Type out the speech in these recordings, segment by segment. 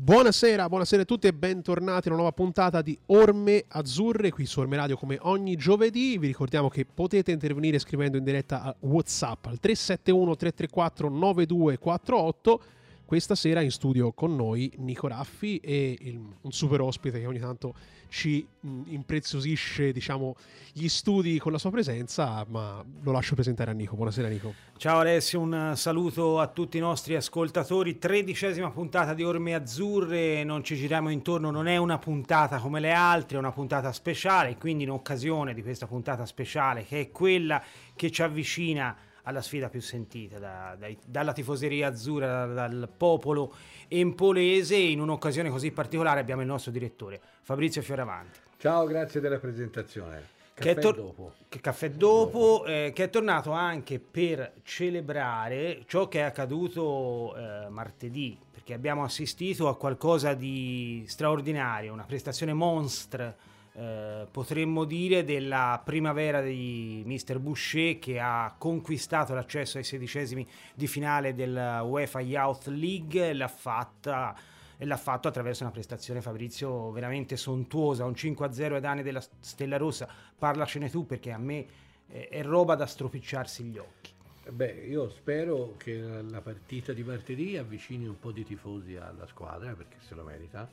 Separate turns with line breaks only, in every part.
Buonasera, buonasera a tutti e bentornati a una nuova puntata di Orme Azzurre qui su Orme Radio come ogni giovedì. Vi ricordiamo che potete intervenire scrivendo in diretta a WhatsApp al 371 334 9248 questa sera in studio con noi Nico Raffi e il, un super ospite che ogni tanto ci mh, impreziosisce diciamo, gli studi con la sua presenza, ma lo lascio presentare a Nico. Buonasera Nico.
Ciao Alessio, un saluto a tutti i nostri ascoltatori. Tredicesima puntata di Orme Azzurre, non ci giriamo intorno, non è una puntata come le altre, è una puntata speciale, quindi in occasione di questa puntata speciale che è quella che ci avvicina alla sfida più sentita da, dai, dalla tifoseria azzurra, dal popolo empolese. In un'occasione così particolare abbiamo il nostro direttore Fabrizio Fioravanti.
Ciao, grazie della presentazione.
Caffè che, tor- dopo. Che caffè dopo, eh, che è tornato anche per celebrare ciò che è accaduto eh, martedì, perché abbiamo assistito a qualcosa di straordinario, una prestazione monstre eh, potremmo dire della primavera di Mr. Boucher che ha conquistato l'accesso ai sedicesimi di finale della UEFA Youth League l'ha fatta e l'ha fatto attraverso una prestazione Fabrizio veramente sontuosa, un 5-0 ai danni della Stella Rossa. Parlacene tu perché a me è roba da stropicciarsi gli occhi.
Beh, io spero che la partita di martedì avvicini un po' di tifosi alla squadra perché se lo merita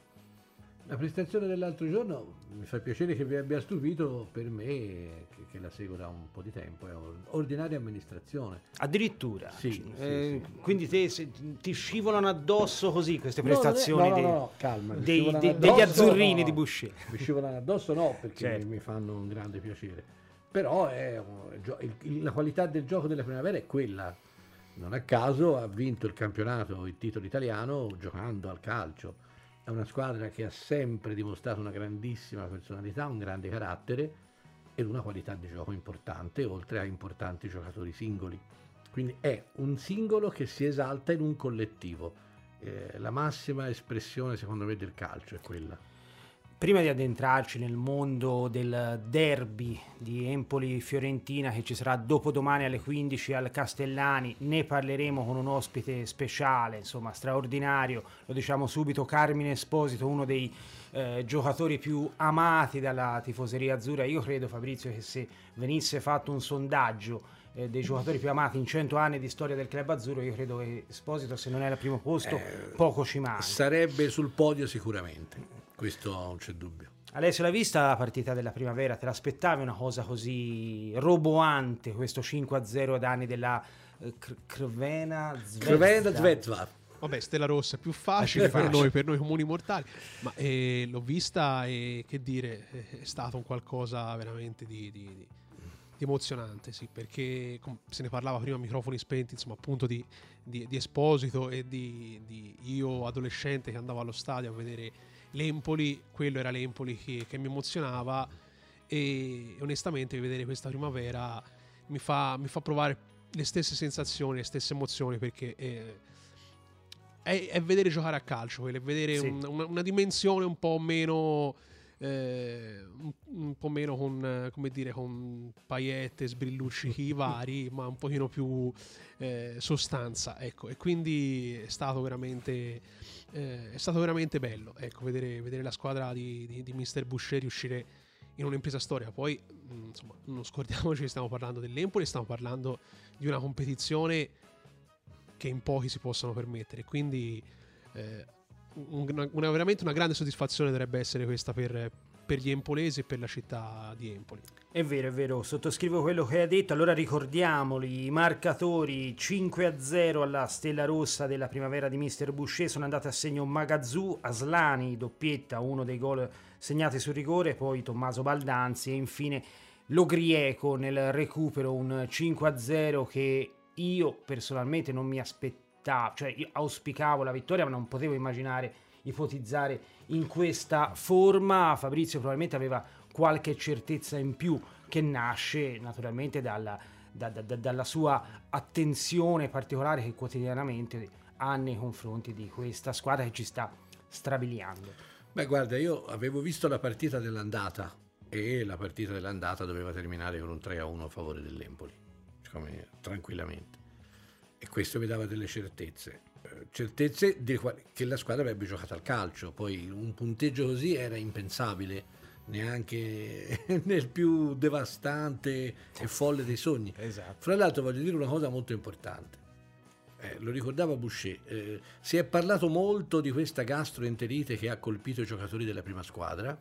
la prestazione dell'altro giorno mi fa piacere che vi abbia stupito per me, che, che la seguo da un po' di tempo, è ordinaria amministrazione.
Addirittura?
Sì.
Eh,
sì, sì.
Quindi te, se, ti scivolano addosso così queste prestazioni
no, no,
dei,
no, calma,
dei, dei, degli azzurrini di Boucher?
Mi scivolano addosso no, perché
certo.
mi fanno un grande piacere. Però è, la qualità del gioco della primavera è quella. Non a caso ha vinto il campionato, il titolo italiano, giocando al calcio è una squadra che ha sempre dimostrato una grandissima personalità, un grande carattere ed una qualità di gioco importante, oltre a importanti giocatori singoli. Quindi è un singolo che si esalta in un collettivo. Eh, la massima espressione, secondo me, del calcio è quella.
Prima di addentrarci nel mondo del derby di Empoli-Fiorentina che ci sarà dopodomani alle 15 al Castellani, ne parleremo con un ospite speciale, insomma straordinario, lo diciamo subito, Carmine Esposito, uno dei eh, giocatori più amati dalla tifoseria azzurra. Io credo Fabrizio che se venisse fatto un sondaggio eh, dei giocatori più amati in 100 anni di storia del club azzurro, io credo che Esposito se non è al primo posto eh, poco ci manca.
Sarebbe sul podio sicuramente questo non c'è dubbio.
Alessio, l'hai vista la partita della primavera? Te l'aspettavi una cosa così roboante, questo 5-0 ad anni della eh, Crvena
Zvezda?
Vabbè, Stella Rossa è più facile per noi, per noi comuni mortali, ma eh, l'ho vista e che dire, è stato un qualcosa veramente di, di, di, di emozionante, sì, perché se ne parlava prima a microfoni spenti, insomma, appunto di, Esposito e di io adolescente che andavo allo stadio a vedere l'Empoli, quello era l'Empoli che, che mi emozionava e onestamente vedere questa primavera mi fa, mi fa, provare le stesse sensazioni, le stesse emozioni perché è, è, è vedere giocare a calcio, è vedere sì. un, una, una, dimensione un po' meno... Eh, un, un, po' meno con, come dire, con paillette, sbrilluccichi vari, ma un pochino più eh, sostanza, ecco, e quindi è stato veramente eh, è stato veramente bello ecco, vedere, vedere, la squadra di, di, di Mr. Boucher riuscire in un'impresa storia. Poi, mm, insomma, non scordiamoci che stiamo parlando dell'Empoli, stiamo parlando di una competizione che in pochi si possono permettere. Quindi, eh, una, una, veramente una grande soddisfazione dovrebbe essere questa per, per gli empolesi e per la città di Empoli.
È vero, è vero, sottoscrivo quello che hai detto. Allora ricordiamoli, i marcatori 5 a 0 alla Stella Rossa della primavera di Mister Boucher sono andati a segno Magazzu, Aslani, doppietta, uno dei gol segnati sul rigore, poi Tommaso Baldanzi e infine Logrieco nel recupero, un 5 a 0 che io personalmente non mi aspettavo, cioè io auspicavo la vittoria ma non potevo immaginare ipotizzare in questa forma. Fabrizio probabilmente aveva qualche certezza in più che nasce naturalmente dalla, da, da, dalla sua attenzione particolare che quotidianamente ha nei confronti di questa squadra che ci sta strabiliando.
Beh, guarda, io avevo visto la partita dell'andata e la partita dell'andata doveva terminare con un 3-1 a favore dell'Empoli, come, tranquillamente. E questo mi dava delle certezze certezze che la squadra avrebbe giocato al calcio. Poi un punteggio così era impensabile neanche nel più devastante e folle dei sogni.
Esatto.
Fra l'altro voglio dire una cosa molto importante. Eh, lo ricordava Boucher, eh, si è parlato molto di questa gastroenterite che ha colpito i giocatori della prima squadra.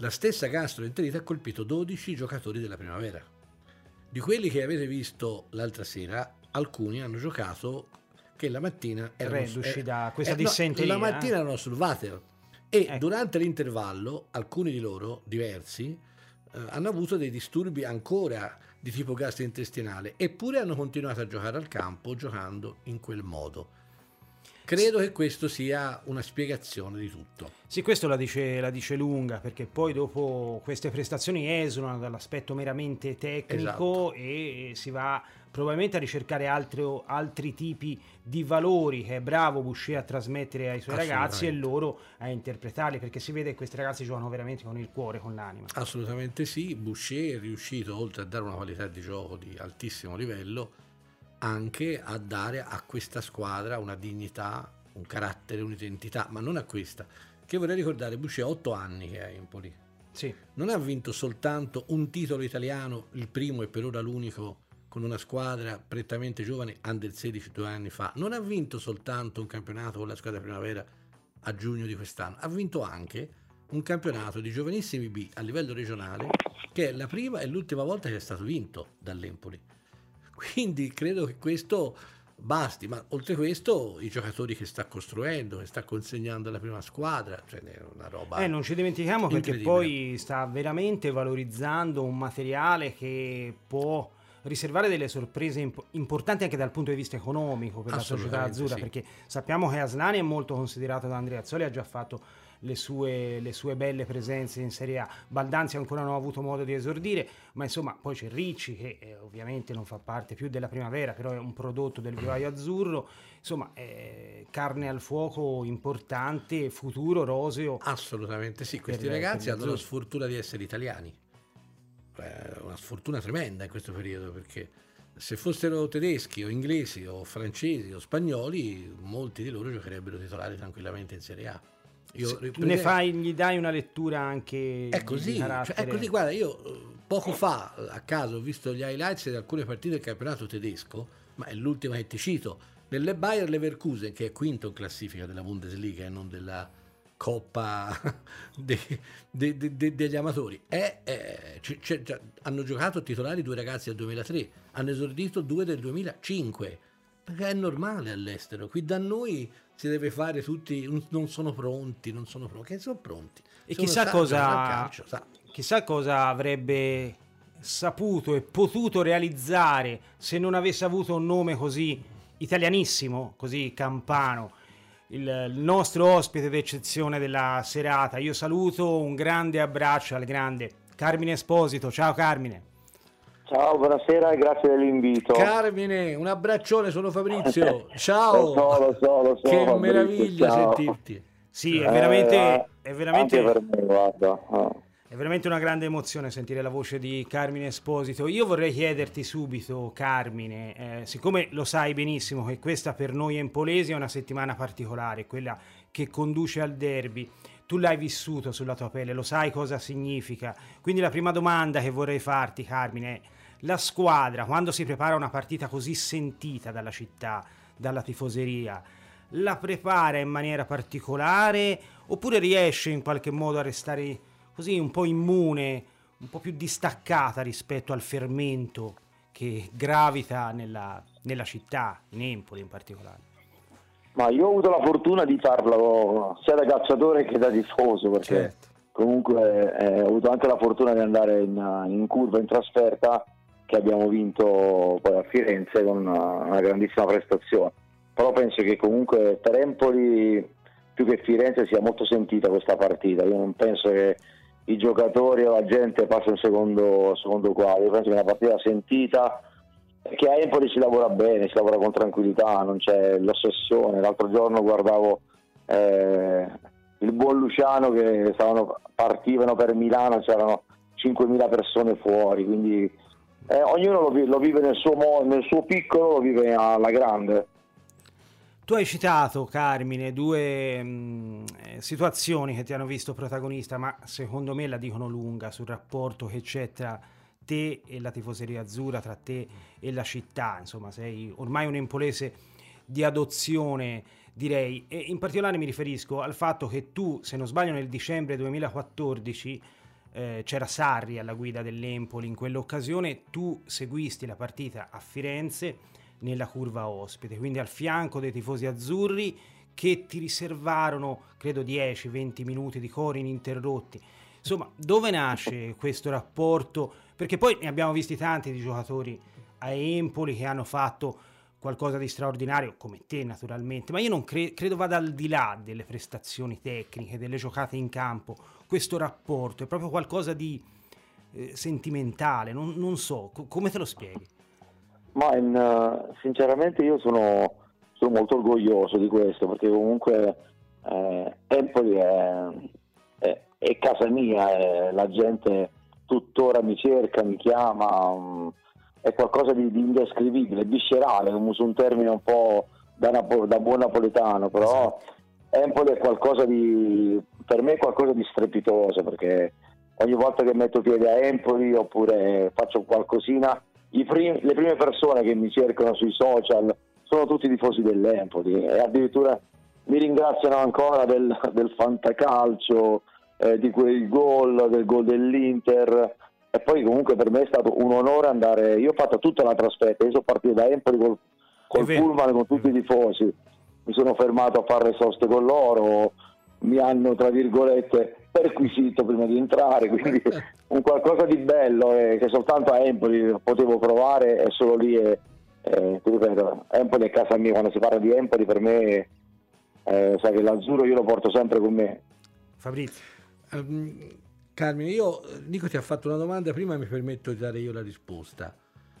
La stessa gastroenterite ha colpito 12 giocatori della primavera. Di quelli che avete visto l'altra sera, alcuni hanno giocato che la mattina
erano, Reduci da questa eh, dissenteria.
No, la mattina erano sul water e ecco. durante l'intervallo alcuni di loro, diversi, eh, hanno avuto dei disturbi ancora di tipo gastrointestinale, eppure hanno continuato a giocare al campo giocando in quel modo. Credo che questo sia una spiegazione di tutto.
Sì, questo la dice, la dice lunga, perché poi dopo queste prestazioni esulano dall'aspetto meramente tecnico esatto. e si va probabilmente a ricercare altro, altri tipi di valori che è bravo Boucher a trasmettere ai suoi ragazzi e loro a interpretarli, perché si vede che questi ragazzi giocano veramente con il cuore, con l'anima.
Assolutamente sì, Boucher è riuscito, oltre a dare una qualità di gioco di altissimo livello, anche a dare a questa squadra una dignità, un carattere, un'identità, ma non a questa. Che vorrei ricordare, Boucher ha otto anni che è a Empoli.
Sì.
Non ha vinto soltanto un titolo italiano, il primo e per ora l'unico, con una squadra prettamente giovane, under 16 due anni fa. Non ha vinto soltanto un campionato con la squadra primavera a giugno di quest'anno, ha vinto anche un campionato di giovanissimi B a livello regionale, che è la prima e l'ultima volta che è stato vinto dall'Empoli. Quindi credo che questo basti, ma oltre questo i giocatori che sta costruendo, che sta consegnando alla prima squadra, cioè è una roba...
Eh, non ci dimentichiamo perché poi sta veramente valorizzando un materiale che può riservare delle sorprese imp- importanti anche dal punto di vista economico per la società azzurra, sì. perché sappiamo che Aslani è molto considerato da Andrea Azzoli, ha già fatto le sue, le sue, belle presenze in Serie A. Baldanzi ancora non ha avuto modo di esordire, ma insomma poi c'è Ricci che eh, ovviamente non fa parte più della primavera, però è un prodotto del vivaio azzurro, insomma eh, carne al fuoco importante, futuro roseo.
Assolutamente sì, questi per, ragazzi per hanno la sfortuna di essere italiani, è una sfortuna tremenda in questo periodo perché se fossero tedeschi o inglesi o francesi o spagnoli, molti di loro giocherebbero titolari tranquillamente in Serie A.
Io, ne fai, gli dai una lettura anche
è così, cioè, è così, guarda, io eh, poco fa a caso ho visto gli highlights di alcune partite del campionato tedesco, ma è l'ultima che ti cito, nelle Bayer Leverkusen, che è quinto in classifica della Bundesliga e non della Coppa de, de, de, degli amatori. È, è, c- c- hanno giocato titolari due ragazzi del 2003, hanno esordito due del 2005, perché è normale all'estero. Qui da noi si deve fare tutti, non sono pronti, non sono pronti, che sono pronti.
E chissà sa, cosa, calcio, chissà cosa avrebbe saputo e potuto realizzare se non avesse avuto un nome così italianissimo, così campano. Il nostro ospite d'eccezione della serata. Io saluto, un grande abbraccio al grande Carmine Esposito. Ciao Carmine.
Ciao, buonasera e grazie dell'invito.
Carmine, un abbraccione, sono Fabrizio. Ciao.
lo so, lo so, lo so.
Che Fabrizio, meraviglia ciao. sentirti.
Sì, è veramente... Eh, è veramente...
per me, guarda. Oh.
È veramente una grande emozione sentire la voce di Carmine Esposito. Io vorrei chiederti subito, Carmine, eh, siccome lo sai benissimo che questa per noi empolesi è una settimana particolare, quella che conduce al derby, tu l'hai vissuto sulla tua pelle, lo sai cosa significa. Quindi la prima domanda che vorrei farti, Carmine, è la squadra, quando si prepara una partita così sentita dalla città, dalla tifoseria, la prepara in maniera particolare oppure riesce in qualche modo a restare così un po' immune, un po' più distaccata rispetto al fermento che gravita nella, nella città, in Empoli in particolare?
Ma io ho avuto la fortuna di farlo sia da calciatore che da tifoso, perché certo. comunque eh, ho avuto anche la fortuna di andare in, in curva, in trasferta che abbiamo vinto poi a Firenze con una, una grandissima prestazione. Però penso che comunque per Empoli più che Firenze sia molto sentita questa partita. Io non penso che i giocatori o la gente passi un secondo, secondo quadro. Io penso che è una partita sentita che a Empoli si lavora bene, si lavora con tranquillità, non c'è l'ossessione. L'altro giorno guardavo eh, il buon Luciano che stavano, partivano per Milano, c'erano 5.000 persone fuori, quindi eh, ognuno lo, lo, vive nel suo, nel suo piccolo, lo vive alla grande.
Tu hai citato, Carmine, due mh, mm, eh, situazioni che ti hanno visto protagonista, ma secondo me la dicono lunga sul rapporto che c'è tra te e la tifoseria azzurra, tra te e la città. Insomma, sei ormai un empolese di adozione, direi. E in particolare mi riferisco al fatto che tu, se non sbaglio, nel dicembre 2014 eh, c'era Sarri alla guida dell'Empoli in quell'occasione, tu seguisti la partita a Firenze nella curva ospite, quindi al fianco dei tifosi azzurri che ti riservarono, credo, 10-20 minuti di cori ininterrotti. Insomma, dove nasce questo rapporto? Perché poi ne abbiamo visti tanti di giocatori a Empoli che hanno fatto qualcosa di straordinario, come te naturalmente, ma io non cre- credo vada al di là delle prestazioni tecniche, delle giocate in campo, questo rapporto è proprio qualcosa di eh, sentimentale, non, non so, co- come te lo spieghi?
Ma in, uh, sinceramente io sono, sono, molto orgoglioso di questo perché comunque eh, Empoli è, è, è, casa mia, è, la gente tuttora mi cerca, mi chiama, um, è qualcosa di, di, indescrivibile, viscerale, come uso un termine un po' da, Napo- da buon napoletano, però Empoli è qualcosa di, per me è qualcosa di strepitoso perché ogni volta che metto piede a Empoli oppure faccio qualcosina prim- le prime persone che mi cercano sui social sono tutti tifosi dell'Empoli e addirittura mi ringraziano ancora del, del fantacalcio, eh, di quel gol, del gol dell'Inter e poi comunque per me è stato un onore andare, io ho fatto tutta la trasferta, io sono partito da Empoli col, col pullman con tutti i tifosi, mi sono fermato a fare le soste con loro, mi hanno tra virgolette perquisito prima di entrare, quindi un qualcosa di bello eh, che soltanto a Empoli potevo provare e solo lì è, eh, ti ripeto, Empoli è casa mia, quando si parla di Empoli per me eh, sai che l'azzurro io lo porto sempre con me.
Fabrizio.
Um, Carmine, io Nico ti ha fatto una domanda, prima mi permetto di dare io la risposta.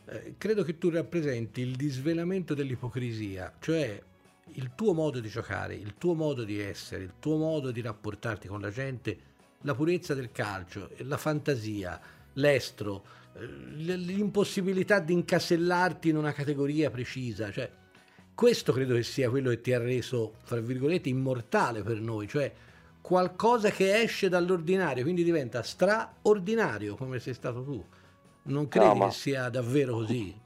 Eh, credo che tu rappresenti il disvelamento dell'ipocrisia, cioè il tuo modo di giocare, il tuo modo di essere, il tuo modo di rapportarti con la gente, la purezza del calcio, la fantasia, l'estro, eh, l'impossibilità di incasellarti in una categoria precisa, cioè questo credo che sia quello che ti ha reso, fra virgolette, immortale per noi, cioè qualcosa che esce dall'ordinario, quindi diventa straordinario come sei stato tu. Non credi no, ma... che sia davvero così?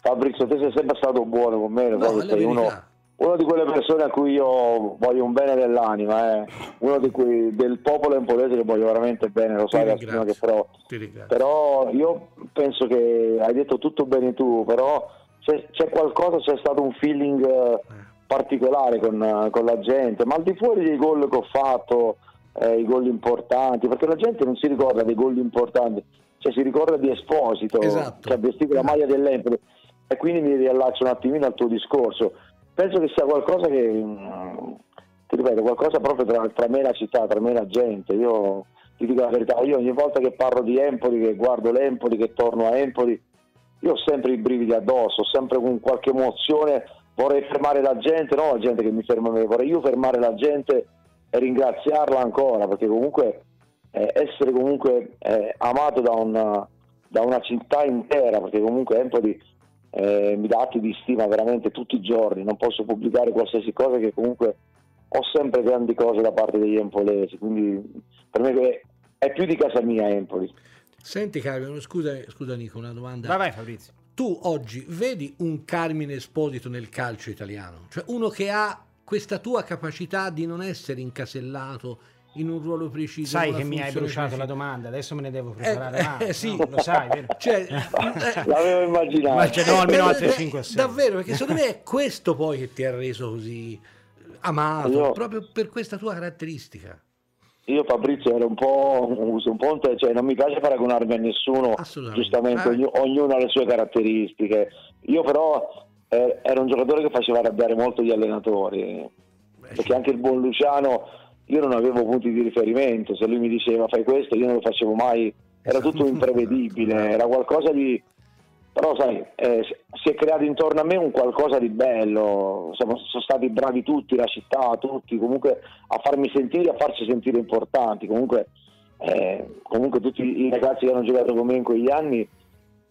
Fabrizio, te sei sempre stato buono con me, no, sei uno una di quelle persone a cui io voglio un bene dell'anima, eh. uno di cui, del popolo empolese che voglio veramente bene, lo sai, che però, però io penso che hai detto tutto bene tu, però c'è, c'è qualcosa, c'è stato un feeling eh. Particolare con, con, la gente, ma al di fuori dei gol che ho fatto, eh, i gol importanti, perché la gente non si ricorda dei gol importanti, cioè si ricorda di Esposito esatto. che ha vestito la maglia dell'Empoli e quindi mi riallaccio un attimino al tuo discorso penso che sia qualcosa che, mm, ti ripeto, qualcosa proprio tra, tra, me e la città, tra me e la gente. Io ti dico la verità, io ogni volta che parlo di Empoli, che guardo l'Empoli, che torno a Empoli, io ho sempre i brividi addosso, ho sempre con qualche emozione, vorrei fermare la gente, non la gente che mi ferma a me, vorrei io fermare la gente e ringraziarla ancora, perché comunque eh, essere comunque eh, amato da una, da una città intera, perché comunque Empoli eh, mi dà atti di stima veramente tutti i giorni, non posso pubblicare qualsiasi cosa che comunque ho sempre grandi cose da parte degli empolesi, quindi per me è più di casa mia Empoli.
Senti Carmine, scusa, scusa Nico, una domanda.
Vai vai Fabrizio.
Tu oggi vedi un Carmine Esposito nel calcio italiano? Cioè uno che ha questa tua capacità di non essere incasellato in un ruolo preciso.
Sai che mi hai bruciato precisa. la domanda, adesso me ne devo preparare. Eh, ah, eh, sì. No, lo sai, vero?
Cioè, eh, L'avevo immaginato.
Ma ce n'ho almeno altre 5 o 6.
Davvero, perché secondo me è questo poi che ti ha reso così amato, io, proprio per questa tua caratteristica.
Io Fabrizio ero un po' un ponte, cioè non mi piace paragonarmi a nessuno, giustamente eh. ognuno, ognuno ha le sue caratteristiche. Io però eh, ero un giocatore che faceva arrabbiare molto gli allenatori, Beh, perché anche il buon Luciano io non avevo punti di riferimento, se lui mi diceva fai questo io non lo facevo mai, era tutto imprevedibile, era qualcosa di... però sai, eh, si è creato intorno a me un qualcosa di bello, siamo, sono stati bravi tutti, la città, tutti, comunque a farmi sentire, a farci sentire importanti, comunque, eh, comunque tutti i ragazzi che hanno giocato con me in quegli anni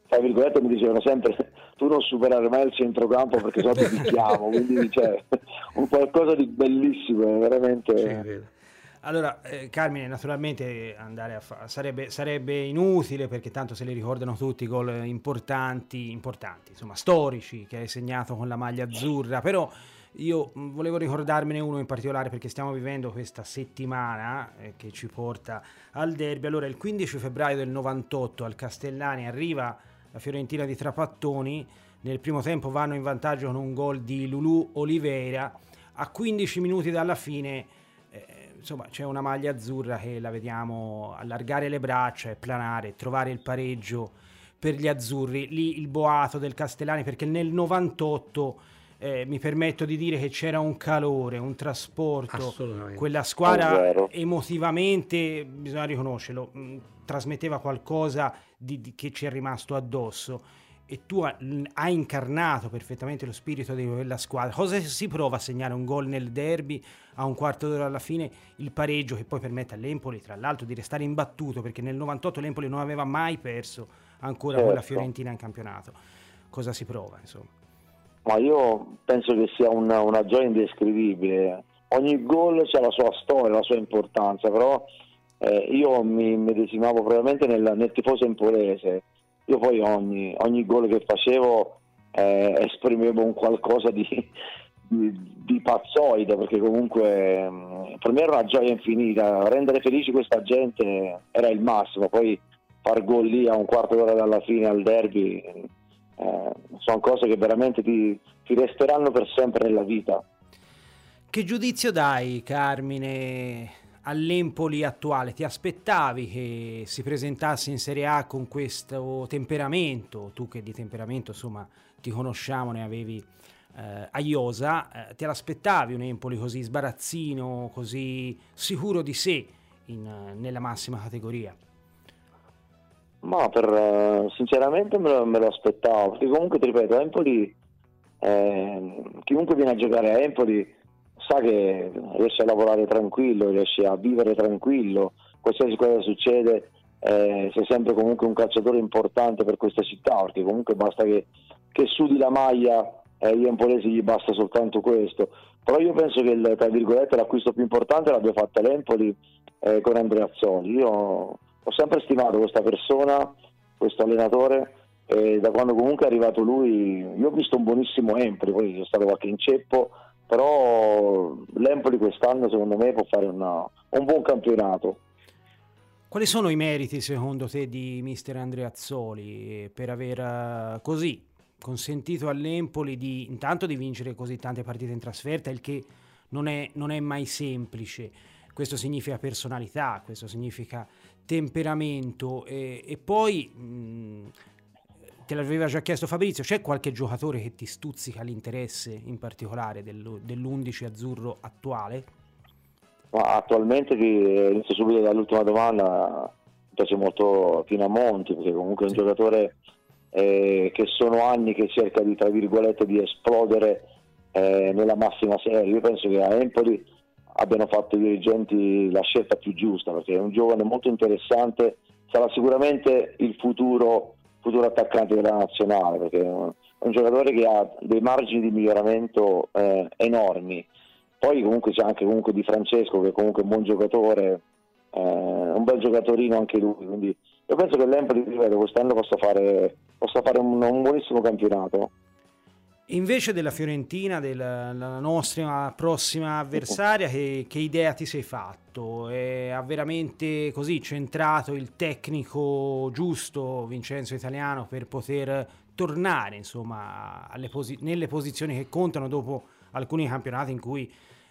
tra virgolette mi dicevano sempre tu non superare mai il centrocampo perché sennò ti picchiamo, quindi c'è un qualcosa di bellissimo, veramente... Sì,
allora, eh, Carmine, naturalmente andare a fa- sarebbe, sarebbe, inutile perché tanto se li ricordano tutti i gol importanti, importanti, insomma, storici che hai segnato con la maglia azzurra, però io mm, volevo ricordarmene uno in particolare perché stiamo vivendo questa settimana eh, che ci porta al derby. Allora, il 15 febbraio del 98 al Castellani arriva la Fiorentina di Trapattoni, nel primo tempo vanno in vantaggio con un gol di Lulu Oliveira, a 15 minuti dalla fine insomma c'è una maglia azzurra che la vediamo allargare le braccia e planare, trovare il pareggio per gli azzurri. Lì il boato del Castellani perché nel 98 eh, mi permetto di dire che c'era un calore, un trasporto, quella squadra emotivamente, bisogna riconoscerlo, mh, mm, trasmetteva qualcosa di, di, che ci è rimasto addosso e tu hai incarnato perfettamente lo spirito di quella squadra. Cosa si prova a segnare un gol nel derby a un quarto d'ora alla fine, il pareggio che poi permette all'Empoli, tra l'altro, di restare imbattuto perché nel 98 l'Empoli non aveva mai perso ancora certo. quella Fiorentina in campionato. Cosa si prova, insomma?
Ma io penso che sia una, una gioia indescrivibile. Ogni gol ha la sua storia, la sua importanza, però eh, io mi medesimavo probabilmente nel, nel tifoso empolese io poi ogni, ogni gol che facevo eh, esprimevo un qualcosa di, di, di, pazzoide perché comunque mm, per me era una gioia infinita. Rendere felici questa gente era il massimo. Poi far gol lì a un quarto d'ora dalla fine al derby eh, sono cose che veramente ti, ti resteranno per sempre nella vita.
Che giudizio dai Carmine all'Empoli attuale? Ti aspettavi che si presentasse in Serie A con questo temperamento? Tu che di temperamento insomma ti conosciamo, ne avevi eh, a Iosa, eh, te l'aspettavi un Empoli così sbarazzino, così sicuro di sé in, nella massima categoria?
Ma per, uh, sinceramente me lo, me lo, aspettavo, perché comunque ti ripeto, Empoli, eh, chiunque viene a giocare a Empoli sa che riesce a lavorare tranquillo, riesce a vivere tranquillo, qualsiasi cosa succede eh, sei sempre comunque un calciatore importante per questa città, perché comunque basta che, che sudi la maglia e agli Empolesi gli basta soltanto questo. Però io penso che il, l'acquisto più importante l'abbia fatto l'Empoli eh, con Andrea Azzoli. Io ho sempre stimato questa persona, questo allenatore, e da quando comunque è arrivato lui, io ho visto un buonissimo Empoli, poi c'è stato qualche inceppo, però l'Empoli quest'anno secondo me può fare una, un buon campionato.
Quali sono i meriti secondo te di mister Andreazzoli per aver eh, così consentito all'Empoli di intanto di vincere così tante partite in trasferta, il che non è, non è mai semplice. Questo significa personalità, questo significa temperamento e, e poi mh, te l'aveva già chiesto Fabrizio, c'è qualche giocatore che ti stuzzica l'interesse in particolare dell'11 azzurro attuale?
Ma attualmente, inizio subito dall'ultima domanda, mi piace molto Pinamonti perché comunque è un sì. giocatore eh, che sono anni che cerca di, tra virgolette, di esplodere eh, nella massima serie. Io penso che a Empoli abbiano fatto i dirigenti la scelta più giusta perché è un giovane molto interessante, sarà sicuramente il futuro futuro attaccante della nazionale, perché è un giocatore che ha dei margini di miglioramento eh, enormi. Poi comunque c'è anche comunque Di Francesco che è comunque un buon giocatore, eh, un bel giocatorino anche lui, quindi io penso che l'Empoli quest'anno possa fare, possa fare un, un buonissimo campionato.
Invece della Fiorentina, della nostra prossima avversaria, che, che, idea ti sei fatto? È, ha veramente così centrato il tecnico giusto, Vincenzo Italiano, per poter tornare insomma, posi- nelle posizioni che contano dopo alcuni campionati in cui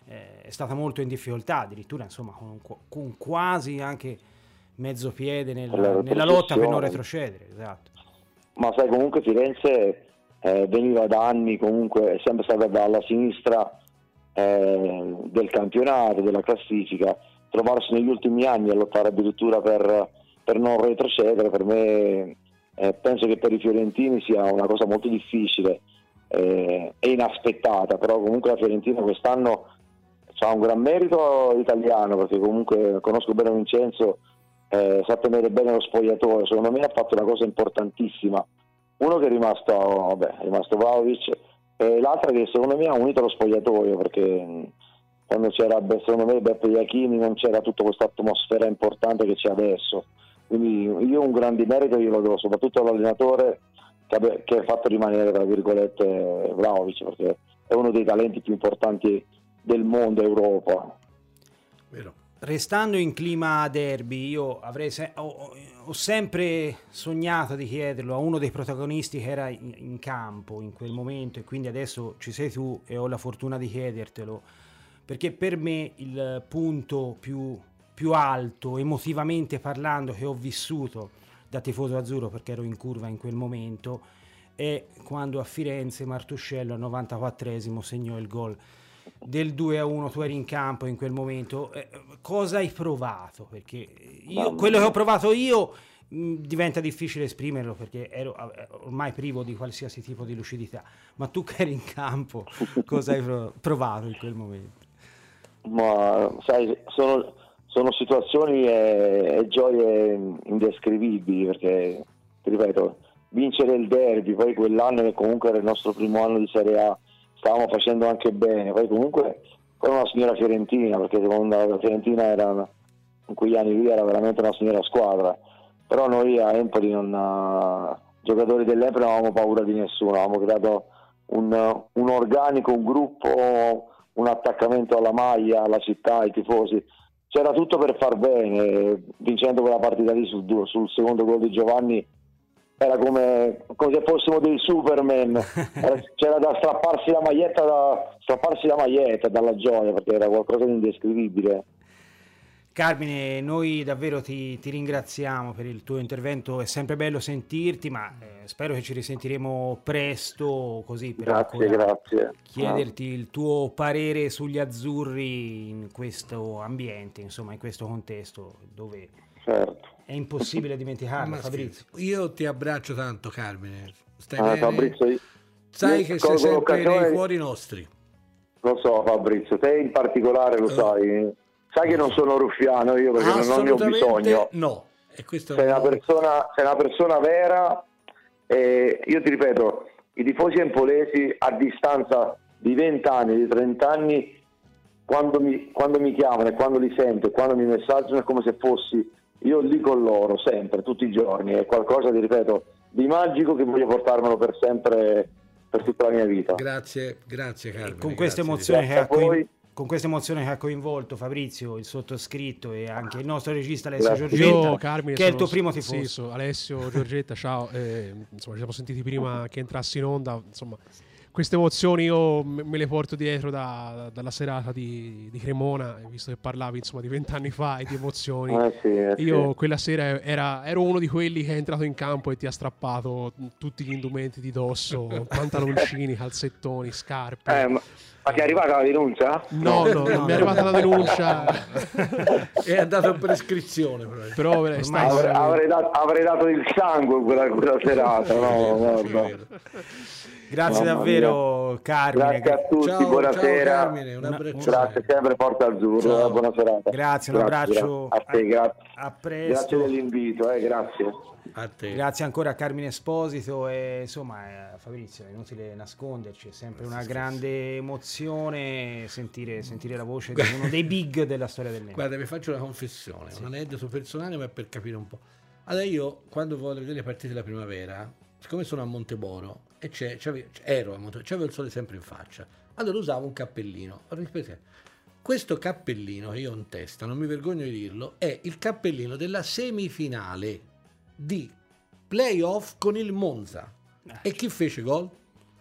eh, è stata molto in difficoltà, addirittura insomma, con, con quasi anche mezzo piede nel, nella lotta per non retrocedere. Esatto.
Ma sai, comunque Firenze eh, veniva da anni comunque, è sempre stata dalla sinistra eh, del campionato, della classifica, trovarsi negli ultimi anni a lottare addirittura per, per non retrocedere, per me eh, penso che per i fiorentini sia una cosa molto difficile eh, e inaspettata, però comunque la Fiorentina quest'anno ha un gran merito italiano perché comunque conosco bene Vincenzo, eh, sa tenere bene lo spogliatore, secondo me ha fatto una cosa importantissima uno che è rimasto, vabbè, è rimasto Vlaovic e l'altra che secondo me ha unito lo spogliatoio perché quando c'era secondo me Beppe Iachini non c'era tutta questa atmosfera importante che c'è adesso quindi io un grande merito io lo do soprattutto all'allenatore che ha fatto rimanere tra virgolette Vlaovic perché è uno dei talenti più importanti del mondo Europa
Vero. Restando in clima derby, io se- ho, ho, sempre sognato di chiederlo a uno dei protagonisti che era in, in, campo in quel momento e quindi adesso ci sei tu e ho la fortuna di chiedertelo, perché per me il punto più, più alto, emotivamente parlando, che ho vissuto da tifoso azzurro perché ero in curva in quel momento, è quando a Firenze Martuscello al 94esimo segnò il gol del 2 a 1 tu eri in campo in quel momento eh, cosa hai provato? Perché io, quello che ho provato io mh, diventa difficile esprimerlo perché ero eh, ormai privo di qualsiasi tipo di lucidità. Ma tu che eri in campo cosa hai provato in quel momento?
Ma sai sono, sono situazioni e, e gioie indescrivibili perché ti ripeto vincere il derby poi quell'anno che comunque era il nostro primo anno di Serie A stavamo facendo anche bene, poi comunque con una signora Fiorentina, perché secondo la Fiorentina era, in quegli anni lì era veramente una signora squadra, però noi a Empoli non, uh, giocatori dell'Empoli non avevamo paura di nessuno, avevamo creato un, un organico, un gruppo, un attaccamento alla maglia, alla città, ai tifosi, c'era tutto per far bene, vincendo quella partita lì sul, sul secondo gol di Giovanni era come, come, se fossimo dei superman c'era da strapparsi la maglietta da, strapparsi la maglietta dalla gioia perché era qualcosa di indescrivibile
Carmine, noi davvero ti, ti, ringraziamo per il tuo intervento, è sempre bello sentirti, ma eh, spero che ci risentiremo presto così per
grazie, grazie.
chiederti ah. il tuo parere sugli azzurri in questo ambiente, insomma in questo contesto dove
certo.
È impossibile dimenticarlo, Fabrizio.
Io ti abbraccio tanto, Carmine.
Stai ah, Fabrizio,
sai che sei sempre nei cuori nostri.
Lo so, Fabrizio, te in particolare lo uh. sai. Sai che non sono ruffiano io perché non ne ho bisogno.
No,
e questo sei, una persona, sei una persona vera e io ti ripeto, i tifosi empolesi a distanza di 20 anni, di 30 anni, quando mi, quando mi chiamano e quando li sento e quando mi messaggiano è come se fossi io lì con loro sempre, tutti i giorni, è qualcosa di, ripeto, di magico che voglio portarmelo per sempre, per tutta la mia vita.
Grazie, grazie Carmine.
Con questa emozione che ha coin- con questa emozione che ha coinvolto Fabrizio, il sottoscritto e anche il nostro regista Alessio Grazie. Giorgetta, Io, Carmine, che è il tuo primo tifoso. Sì,
so, Alessio Giorgetta, ciao. Eh, insomma, ci siamo sentiti prima che entrassi in onda. Insomma, queste emozioni io me le porto dietro da, dalla serata di, di, Cremona, visto che parlavi insomma di vent'anni fa e di emozioni.
Eh sì, eh
io quella sera era, ero uno di quelli che è entrato in campo e ti ha strappato tutti gli indumenti di dosso, pantaloncini, calzettoni, scarpe.
Eh, ma, ma ti è arrivata la denuncia?
No, no, non mi è arrivata la denuncia.
è andato in prescrizione.
Però
avrei, avrei, dato, avrei, dato, il sangue quella, quella serata. No.
Grazie Mamma davvero mia. Carmine.
Grazie a tutti, ciao, buonasera. Ciao Carmine, un grazie sempre Forza Azzurro, buona serata.
Grazie, un abbraccio.
A te, grazie.
A, presto.
Grazie dell'invito, eh, grazie.
Grazie ancora a Carmine Esposito e insomma eh, Fabrizio è inutile nasconderci, è sempre una grande emozione sentire, sentire la voce di uno dei big della storia del Nero.
Guarda, vi faccio una confessione, sì. un aneddoto personale ma per capire un po'. Allora io quando voglio vedere le partite della primavera, siccome sono a Monteboro, e c'è, c'avevo, ero a moto, c'avevo il sole sempre in faccia. Allora usavo un cappellino. Questo cappellino che io ho in testa, non mi vergogno di dirlo, è il cappellino della semifinale di playoff con il Monza. E chi fece gol?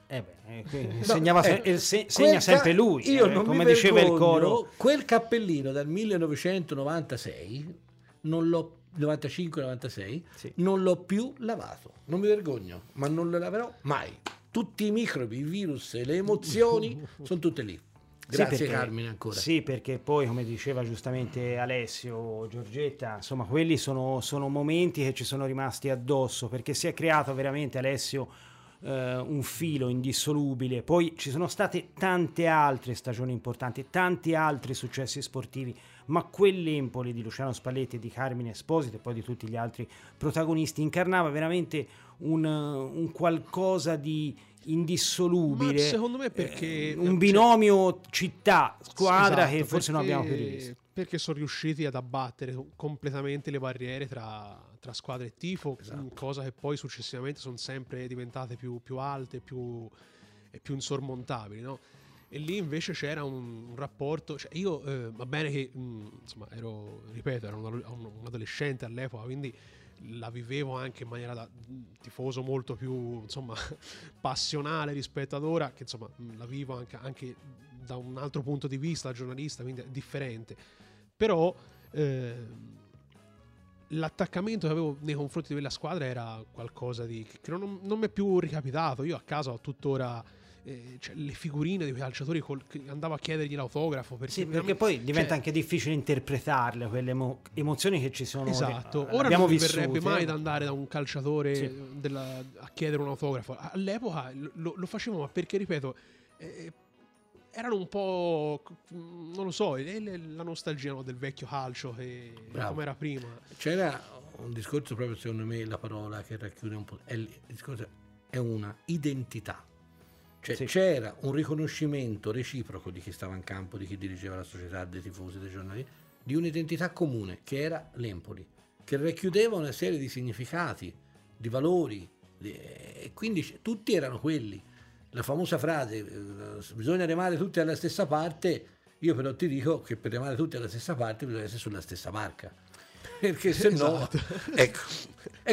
Eh beh, eh, no, segnava eh, se, se, segna sempre lui, io eh, non come diceva il coro.
Quel cappellino dal 1996 non l'ho 95-96, sì. non l'ho più lavato. Non mi vergogno, ma non lo laverò mai. Tutti i microbi, i virus e le emozioni sono tutte lì. Grazie
sì, perché,
Carmine ancora.
Sì, perché poi, come diceva giustamente Alessio, Giorgetta, insomma, quelli sono, sono momenti che ci sono rimasti addosso, perché si è creato veramente, Alessio, eh, un filo indissolubile. Poi ci sono state tante altre stagioni importanti, tanti altri successi sportivi, ma quell'Empoli di Luciano Spalletti e di Carmine Esposito e poi di tutti gli altri protagonisti incarnava veramente un, un qualcosa di indissolubile. Ma
secondo me perché
eh, un binomio città-squadra esatto, che forse non abbiamo più rivisto.
Perché sono riusciti ad abbattere completamente le barriere tra, tra squadra e tifo, esatto. cosa che poi successivamente sono sempre diventate più, più alte più, e più insormontabili. No? E lì invece c'era un, un rapporto. Cioè io eh, va bene che mh, insomma ero, ripeto, ero un, un, un adolescente all'epoca, quindi la vivevo anche in maniera da tifoso molto più insomma, passionale rispetto ad ora, che insomma la vivo anche, anche, da un altro punto di vista, giornalista, quindi è differente. Però eh, l'attaccamento che avevo nei confronti di quella squadra era qualcosa di, che non, non mi è più ricapitato. Io a casa ho tuttora eh, cioè, le figurine di quei calciatori col, andavo a chiedergli l'autografo
perché, sì, perché poi diventa cioè, anche difficile interpretarle quelle emo- emozioni che ci sono
esatto. che, ora non mi verrebbe mai eh. da andare da un calciatore sì. della, a chiedere un autografo. All'epoca lo, lo facevo ma perché ripeto eh, erano un po' non lo so la nostalgia no, del vecchio calcio che come era prima.
C'era un discorso proprio secondo me la parola che racchiude un po' è, il discorso è una identità cioè, sì. c'era un riconoscimento reciproco di chi stava in campo, di chi dirigeva la società, dei tifosi, dei giornalisti, di un'identità comune che era l'Empoli, che racchiudeva una serie di significati, di valori, e quindi tutti erano quelli. La famosa frase, eh, bisogna remare tutti alla stessa parte, io però ti dico che per remare tutti alla stessa parte bisogna essere sulla stessa barca, perché se no, esatto. ecco,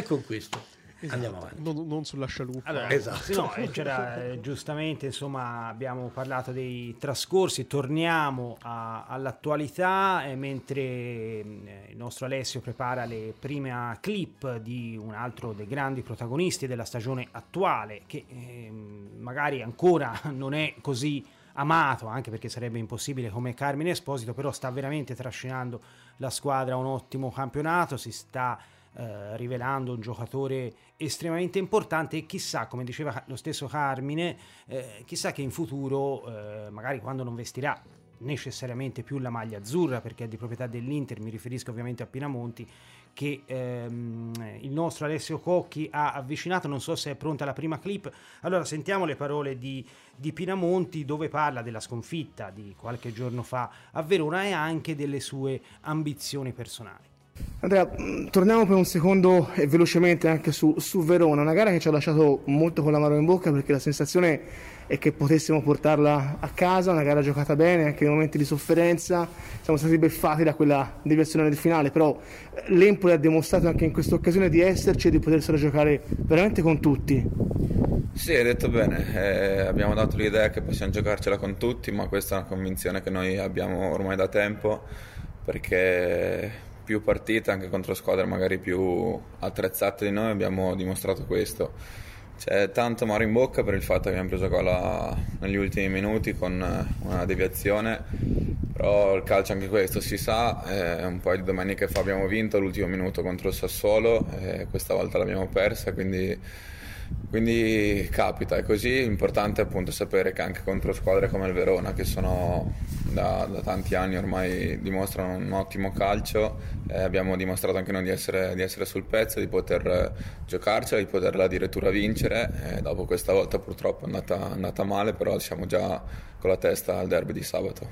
con questo. Esatto. Andiamo avanti.
Non, non sulla scialuppa.
Allora, esatto. no, eh, c'era, eh, giustamente, insomma, abbiamo parlato dei trascorsi, torniamo a, all'attualità, eh, mentre eh, il nostro Alessio prepara le prime clip di un altro dei grandi protagonisti della stagione attuale, che eh, magari ancora non è così amato, anche perché sarebbe impossibile come Carmine Esposito, però sta veramente trascinando la squadra a un ottimo campionato, si sta eh, rivelando un giocatore estremamente importante e chissà, come diceva lo stesso Carmine, eh, chissà che in futuro, eh, magari quando non vestirà necessariamente più la maglia azzurra perché è di proprietà dell'Inter, mi riferisco ovviamente a Pinamonti, che ehm, il nostro Alessio Cocchi ha avvicinato, non so se è pronta la prima clip, allora sentiamo le parole di, di Pinamonti dove parla della sconfitta di qualche giorno fa a Verona e anche delle sue ambizioni personali.
Andrea, mm, torniamo per un secondo e velocemente anche su, su, Verona, una gara che ci ha lasciato molto con la mano in bocca perché la sensazione è che potessimo portarla a casa, una gara giocata bene, anche nei momenti di sofferenza, siamo stati beffati da quella deviazione del finale, però eh, l'Empoli ha dimostrato anche in questa occasione di esserci e di potersela giocare veramente con tutti.
Sì, hai detto bene, eh, abbiamo dato l'idea che possiamo giocarcela con tutti, ma questa è una convinzione che noi abbiamo ormai da tempo perché più partite anche contro squadre magari più attrezzate di noi abbiamo dimostrato questo. C'è tanto mare in bocca per il fatto che abbiamo preso gola negli ultimi minuti con una deviazione però il calcio anche questo si sa eh, un po' di domeniche fa abbiamo vinto l'ultimo minuto contro il Sassuolo e questa volta l'abbiamo persa quindi quindi capita, è così, importante appunto sapere che anche contro squadre come il Verona, che sono da, da tanti anni ormai dimostrano un ottimo calcio, eh, abbiamo dimostrato anche noi di essere, di essere, sul pezzo, di poter giocarcela, di poterla addirittura vincere, eh, dopo questa volta purtroppo è andata, andata male, però siamo già con la testa al derby di sabato.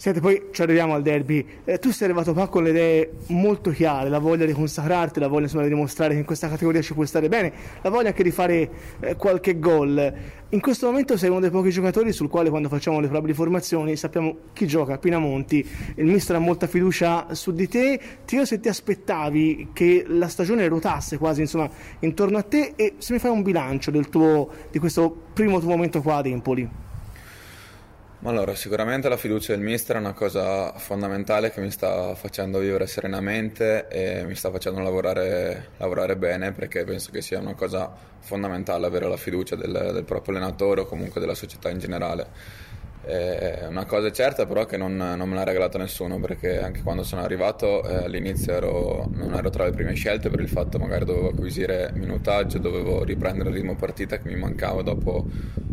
Senti, poi ci arriviamo al derby. Eh, tu sei arrivato qua con le idee molto chiare, la voglia di consacrarti, la voglia insomma, di dimostrare che in questa categoria ci puoi stare bene, la voglia anche di fare eh, qualche gol. In questo momento sei uno dei pochi giocatori sul quale quando facciamo le probabili formazioni sappiamo chi gioca, Pinamonti. Il mister ha molta fiducia su di te. Ti chiedo se ti aspettavi che la stagione rotasse quasi insomma, intorno a te e se mi fai un bilancio tuo, di questo primo tuo momento qua ad Empoli.
Allora, sicuramente la fiducia del mister è una cosa fondamentale che mi sta facendo vivere serenamente e mi sta facendo lavorare, lavorare bene perché penso che sia una cosa fondamentale avere la fiducia del, del proprio allenatore o comunque della società in generale. Eh, una cosa è certa però che non, non, me l'ha regalato nessuno perché anche quando sono arrivato eh, all'inizio ero, non ero tra le prime scelte per il fatto magari dovevo acquisire minutaggio, dovevo riprendere il ritmo partita che mi mancava dopo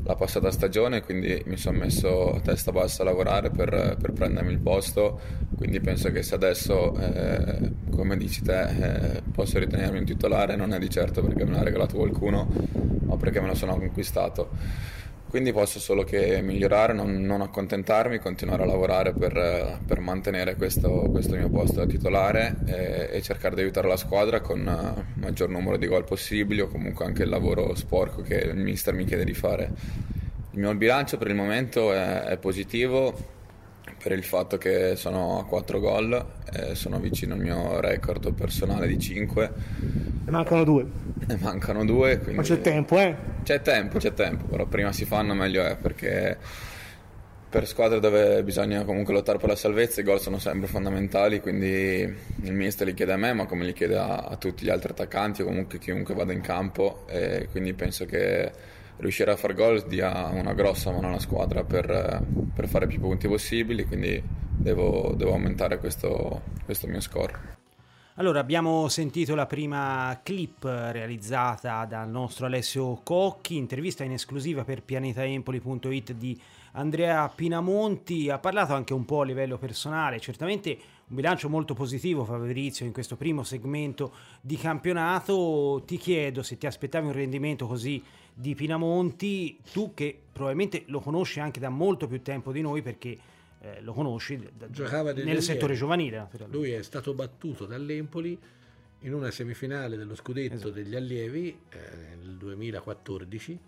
la passata stagione quindi mi sono messo a testa bassa a lavorare per, per prendermi il posto. Quindi penso che se adesso eh, come dici te eh, posso ritenermi un titolare non è di certo perché me l'ha regalato qualcuno ma perché me lo sono conquistato quindi posso solo che migliorare, non, non accontentarmi, continuare a lavorare per, per mantenere questo, questo, mio posto da titolare e, e, cercare di aiutare la squadra con il maggior numero di gol possibili o comunque anche il lavoro sporco che il mister mi chiede di fare. Il mio bilancio per il momento è, è positivo, per il fatto che sono a 4 gol, e sono vicino al mio record personale di 5.
Ne mancano due.
Ne mancano due.
Ma c'è tempo, eh?
C'è tempo, c'è tempo, però prima si fanno meglio è perché per squadre dove bisogna comunque lottare per la salvezza i gol sono sempre fondamentali, quindi il mister li chiede a me, ma come li chiede a, a tutti gli altri attaccanti o comunque chiunque vada in campo e quindi penso che riuscire a far gol dia una grossa mano alla squadra per, per fare più punti possibili, quindi devo, devo aumentare questo, questo mio score.
Allora, abbiamo sentito la prima clip realizzata dal nostro Alessio Cocchi, intervista in esclusiva per pianetaempoli.it di Andrea Pinamonti. Ha parlato anche un po' a livello personale, certamente un bilancio molto positivo Fabrizio in questo primo segmento di campionato. Ti chiedo se ti aspettavi un rendimento così di Pinamonti, tu che probabilmente lo conosci anche da molto più tempo di noi perché eh, lo conosci da, Giocava nel settore giovanile.
Lui è stato battuto dall'Empoli in una semifinale dello scudetto esatto. degli allievi eh, nel 2014.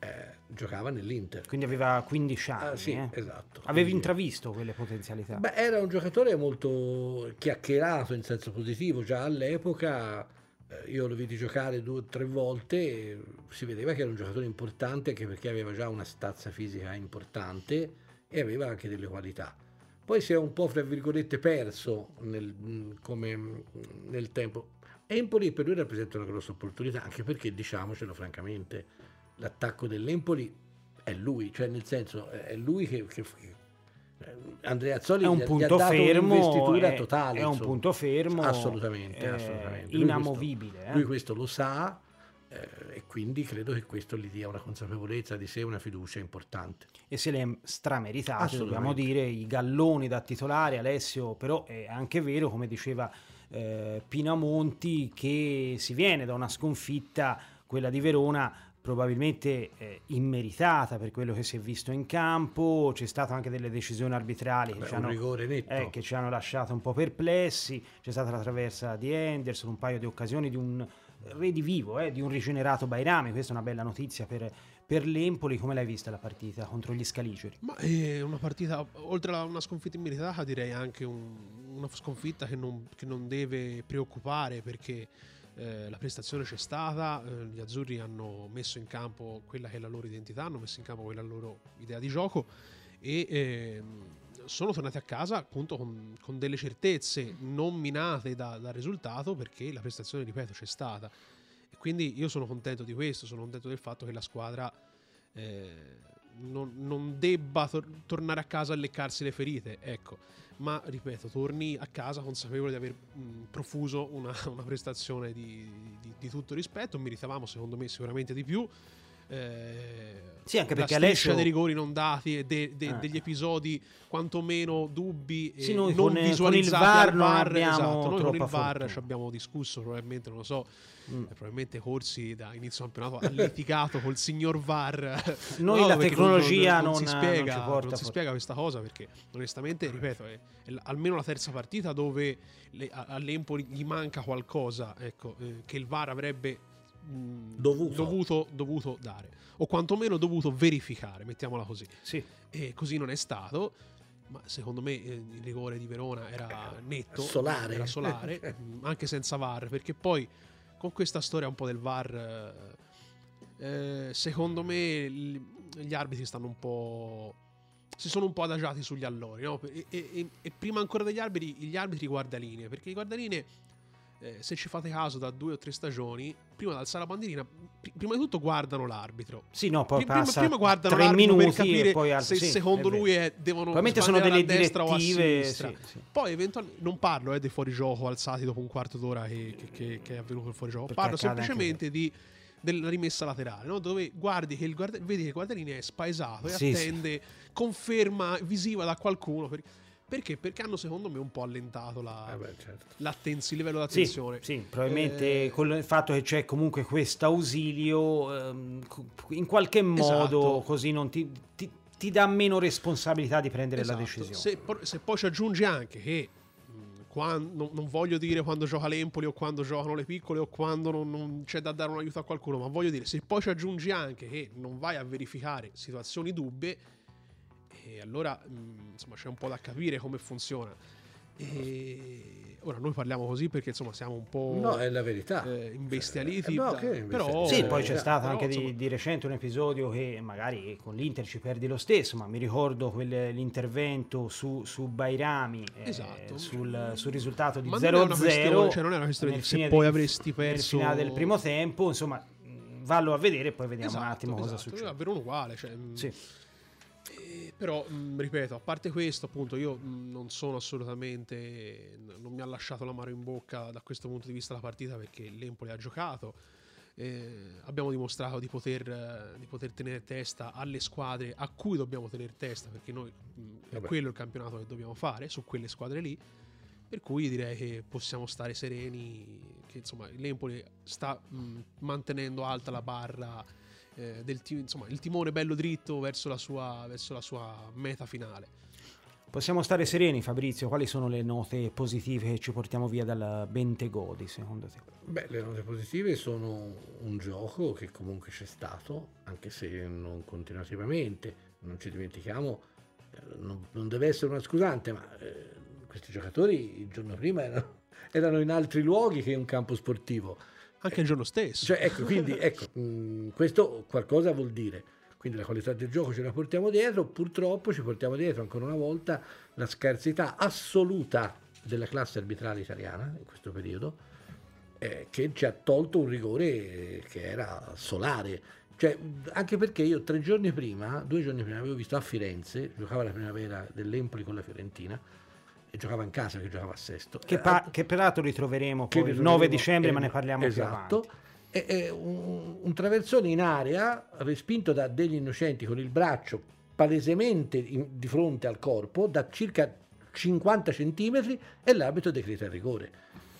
Eh, giocava nell'Inter.
Quindi aveva 15 anni.
Ah, sì,
eh.
esatto.
Avevi quindi... intravisto quelle potenzialità?
Beh, era un giocatore molto chiacchierato in senso positivo già all'epoca io l'ho visto giocare due o tre volte, si vedeva che era un giocatore importante anche perché aveva già una stazza fisica importante e aveva anche delle qualità. Poi si è un po', fra virgolette, perso nel, come, nel tempo. Empoli per lui rappresenta una grossa opportunità, anche perché, diciamocelo francamente, l'attacco dell'Empoli è lui, cioè nel senso è lui che, che, eh, Andrea Azzoli
è un punto fermo,
è, totale.
È un punto fermo,
assolutamente, assolutamente.
inamovibile.
Lui questo, eh? lui questo lo sa eh, e quindi credo che questo gli dia una consapevolezza di sé, una fiducia importante.
E se le è strameritato, dobbiamo dire, i galloni da titolare, Alessio, però è anche vero, come diceva eh, Pinamonti, che si viene da una sconfitta, quella di Verona, probabilmente eh, immeritata per quello che si è visto in campo, c'è stato anche delle decisioni arbitrali che, ci hanno, eh, che, ci hanno, lasciato un po' perplessi, c'è stata la traversa di Henderson, un paio di occasioni di un redivivo, eh, di un rigenerato Bairami, questa è una bella notizia per, per l'Empoli, come l'hai vista la partita contro gli Scaligeri?
Ma è una partita, oltre a una sconfitta immeritata direi anche un, una sconfitta che non, che non deve preoccupare perché eh, la prestazione c'è stata, eh, gli azzurri hanno messo in campo quella che è la loro identità, hanno messo in campo quella loro idea di gioco e eh, sono tornati a casa appunto con, con delle certezze non minate da, dal risultato perché la prestazione, ripeto, c'è stata. E quindi io sono contento di questo, sono contento del fatto che la squadra eh, non, non, debba tor- tornare a casa a leccarsi le ferite, ecco ma ripeto, torni a casa consapevole di aver mh, profuso una, una prestazione di, di, di, tutto rispetto, meritavamo secondo me sicuramente di più. Eh,
sì, anche perché Alessio...
dei rigori non dati e de, de, ah. degli episodi quantomeno dubbi
sì,
e non
con,
visualizzati
con il VAR,
VAR esatto, noi con il VAR ci abbiamo discusso probabilmente non lo so mm. eh, probabilmente Corsi da inizio campionato ha litigato col signor VAR
noi no, la tecnologia non, non,
non, si spiega,
non, porta,
non si spiega questa cosa perché onestamente ripeto è, è almeno la terza partita dove le, all'Empoli gli manca qualcosa ecco, eh, che il VAR avrebbe mh,
dovuto.
dovuto, dovuto dare o quantomeno dovuto verificare, mettiamola così.
Sì.
E così non è stato. Ma secondo me eh, il rigore di Verona era netto,
solare,
era solare anche senza VAR, perché poi con questa storia un po' del VAR, eh, secondo me gli arbitri stanno un po' si sono un po' adagiati sugli allori, no? e, e, e, prima ancora degli arbitri, gli arbitri guardalinee, perché i guardalinee eh, se ci fate caso da due o tre stagioni, prima di alzare la bandierina, pr- prima di tutto guardano l'arbitro.
Sì, no, poi
Prima, prima guardano
tre
l'arbitro
minuti
per capire
e poi al-
se
sì,
secondo
è
lui è, devono
Probabilmente sono delle
a destra o a sinistra.
sì, sì.
Poi eventualmente non parlo eh, dei fuorigioco alzati dopo un quarto d'ora che, che- che- che è avvenuto il fuorigioco,
Perché
parlo semplicemente di della rimessa laterale, no? dove guardi che il guarda- vedi che il guardarini è spaesato e
Sì, sì.
attende conferma visiva da qualcuno. per- perché? Perché hanno secondo me un po' allentato la,
Eh beh, certo.
il livello
Sì,
d'attenzione.
sì, probabilmente
Eh,
con il fatto che c'è comunque questo ausilio, ehm, in qualche modo
Esatto.
così non ti, ti- ti dà meno responsabilità di prendere
Esatto.
la decisione.
Se, se poi ci aggiungi anche che mh, quan- non, non voglio dire quando gioca l'Empoli o quando giocano le piccole o quando non, non c'è da dare un aiuto a qualcuno, ma voglio dire, se poi ci aggiungi anche che non vai a verificare situazioni dubbie, e allora mh, insomma c'è un po' da capire come funziona. E ora noi parliamo così perché insomma siamo un po'
No, è la verità.
eh, imbestialiti,
Eh, no, imbestialiti?
però
Sì, poi c'è
eh,
stato
però,
anche di,
insomma,
di recente un episodio che magari con l'Inter ci perdi lo stesso, ma mi ricordo quel- l'intervento su, su Bairami eh,
Esatto.
sul, sul risultato di
Ma non è una
0-0.
questione- cioè non è una questione di se poi avresti perso-
Nel finale del primo tempo, insomma, mh, vallo a vedere e poi vediamo un
esatto,
attimo cosa
esatto,
succede.
È davvero uguale, cioè, mh,
Sì.
Eh, però, mh, ripeto, a parte questo, appunto, io mh, non sono assolutamente. n- Non mi ha lasciato l'amaro in bocca da questo punto di vista la partita perché l'Empoli ha giocato. eh, abbiamo dimostrato di poter, di poter tenere testa alle squadre a cui dobbiamo tenere testa perché noi mh, è
Vabbè.
quello il campionato che dobbiamo fare su quelle squadre lì. Per cui direi che possiamo stare sereni, che insomma l'Empoli sta mh, mantenendo alta la barra eh, del insomma, il timone bello dritto verso la sua, verso la sua meta finale.
Possiamo stare sereni, Fabrizio. Quali sono le note positive che ci portiamo via dal Bentegodi, secondo te?
Beh, le note positive sono un gioco che comunque c'è stato, anche se non continuativamente. Non ci dimentichiamo, eh, non, non deve essere una scusante, ma eh, questi giocatori il giorno prima erano, erano in altri luoghi che in un campo sportivo.
Anche il giorno stesso.
Cioè, ecco, quindi, ecco, mh, questo qualcosa vuol dire. Quindi la qualità del gioco ce la portiamo dietro, purtroppo ci portiamo dietro ancora una volta la scarsità assoluta della classe arbitrale italiana in questo periodo, eh, che ci ha tolto un rigore eh, che era solare. Cioè, anche perché io tre giorni prima, due giorni prima, avevo visto a Firenze, giocava la primavera dell'Empoli con la Fiorentina, e giocava in casa che giocava a Sesto.
Che,
Eh,
pa- che peraltro ritroveremo poi il
ritroveremo-
9 dicembre, ma ne parliamo
esatto.
più avanti.
E, e un, un traversone in area respinto da degli innocenti con il braccio palesemente in- di fronte al corpo da circa 50 centimetri e l'arbitro decreta il rigore.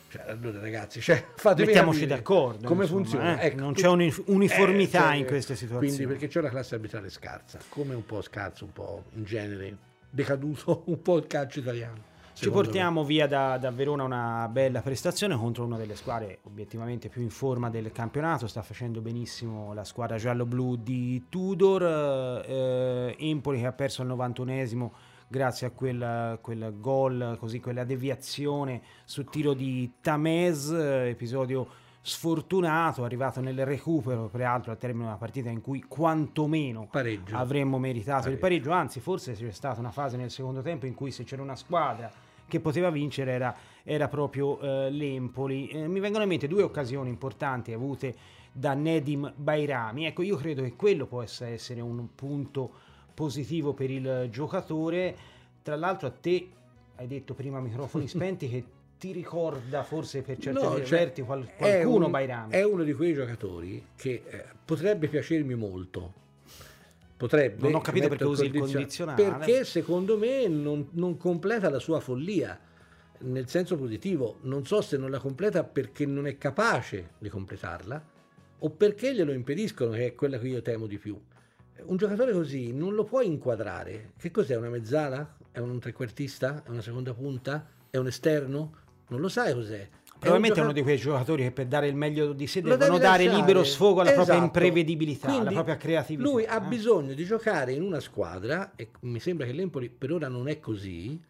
Cioè, allora ragazzi, cioè,
Mettiamoci d'accordo.
Come
insomma,
funziona?
eh.
Ecco,
non c'è uniformità
eh,
in queste situazioni.
Quindi perché c'è una classe arbitrale scarsa, come un po' scarso, un po' in genere decaduto un po' il calcio italiano.
Ci
secondo me.
portiamo via da, da Verona una bella prestazione contro una delle squadre obiettivamente più in forma del campionato. Sta facendo benissimo la squadra giallo-blu di Tudor. eh, Empoli che ha perso al 91esimo grazie a quel, quel gol, così quella deviazione sul tiro di Tamez, eh, episodio sfortunato, arrivato nel recupero, peraltro al termine di una partita in cui quantomeno
Pareggio.
avremmo meritato il
Pareggio.
pareggio, anzi forse c'è stata una fase nel secondo tempo in cui se c'era una squadra che poteva vincere era, era proprio eh, l'Empoli. Eh, mi vengono in mente due occasioni importanti avute da Nedim Bairami, ecco io credo che quello possa essere un punto positivo per il giocatore, tra l'altro a te hai detto prima microfoni spenti che ti ricorda forse per certi
No, cioè,
verti qual-
è
qualcuno
un-
Bairami.
È uno di quei giocatori che eh, potrebbe piacermi molto. Potrebbe.
Non ho capito perché usi il
condizio-
condizionale.
Perché secondo me non, non completa la sua follia, nel senso positivo. Non so se non la completa perché non è capace di completarla o perché glielo impediscono, che è quella che io temo di più. Un giocatore così non lo puoi inquadrare. Che cos'è? Una mezzala? È un trequartista? È una seconda punta? È un esterno? Non lo sai cos'è.
Probabilmente è uno di quei giocatori che per dare il meglio di sé devono dare
lasciare.
libero sfogo alla propria
Esatto.
imprevedibilità, alla
Quindi
propria creatività.
Lui ha
eh.
bisogno di giocare in una squadra, e mi sembra che l'Empoli per ora non è così,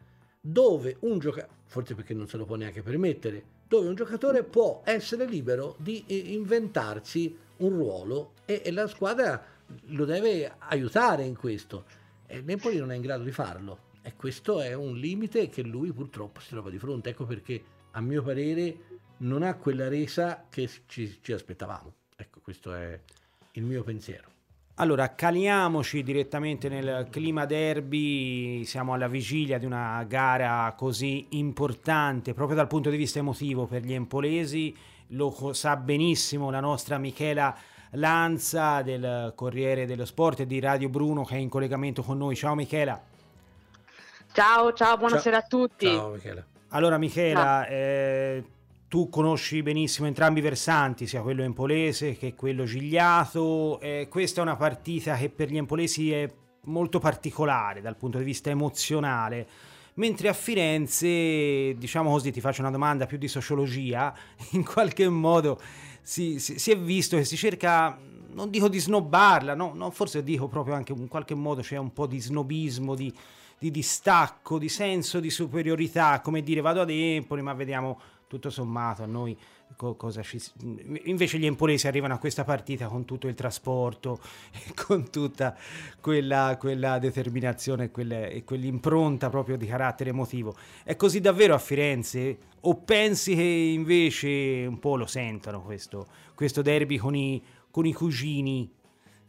dove un giocatore, forse perché non se lo può neanche permettere, dove un giocatore può essere libero di eh, inventarsi un ruolo e, e la squadra lo deve aiutare in questo. E l'Empoli non è in grado di farlo. E questo è un limite che lui purtroppo si trova di fronte. Ecco perché, a mio parere, non ha quella resa che ci, ci aspettavamo. Ecco, questo è il mio pensiero.
Allora, caliamoci direttamente nel clima derby, siamo alla vigilia di una gara così importante proprio dal punto di vista emotivo per gli empolesi, lo sa benissimo la nostra Michela Lanza del Corriere dello Sport e di Radio Bruno che è in collegamento con noi. Ciao Michela.
Ciao, ciao, buonasera ciao. a tutti.
Ciao Michela.
Allora Michela, eh, tu conosci benissimo entrambi i versanti, sia quello empolese che quello gigliato. Eh, questa è una partita che per gli empolesi è molto particolare dal punto di vista emozionale. Mentre a Firenze, diciamo così, ti faccio una domanda più di sociologia, in qualche modo si, si, si è visto che si cerca, non dico di snobbarla, no, no, forse dico proprio anche in qualche modo c'è un po' di snobismo, di, di distacco, di senso di superiorità, come dire vado ad Empoli ma vediamo tutto sommato a noi co- cosa ci... Invece gli empolesi arrivano a questa partita con tutto il trasporto, con tutta quella, quella determinazione quelle, e quell'impronta proprio di carattere emotivo. È così davvero a Firenze? O pensi che invece un po' lo sentono questo, questo derby con i, con i cugini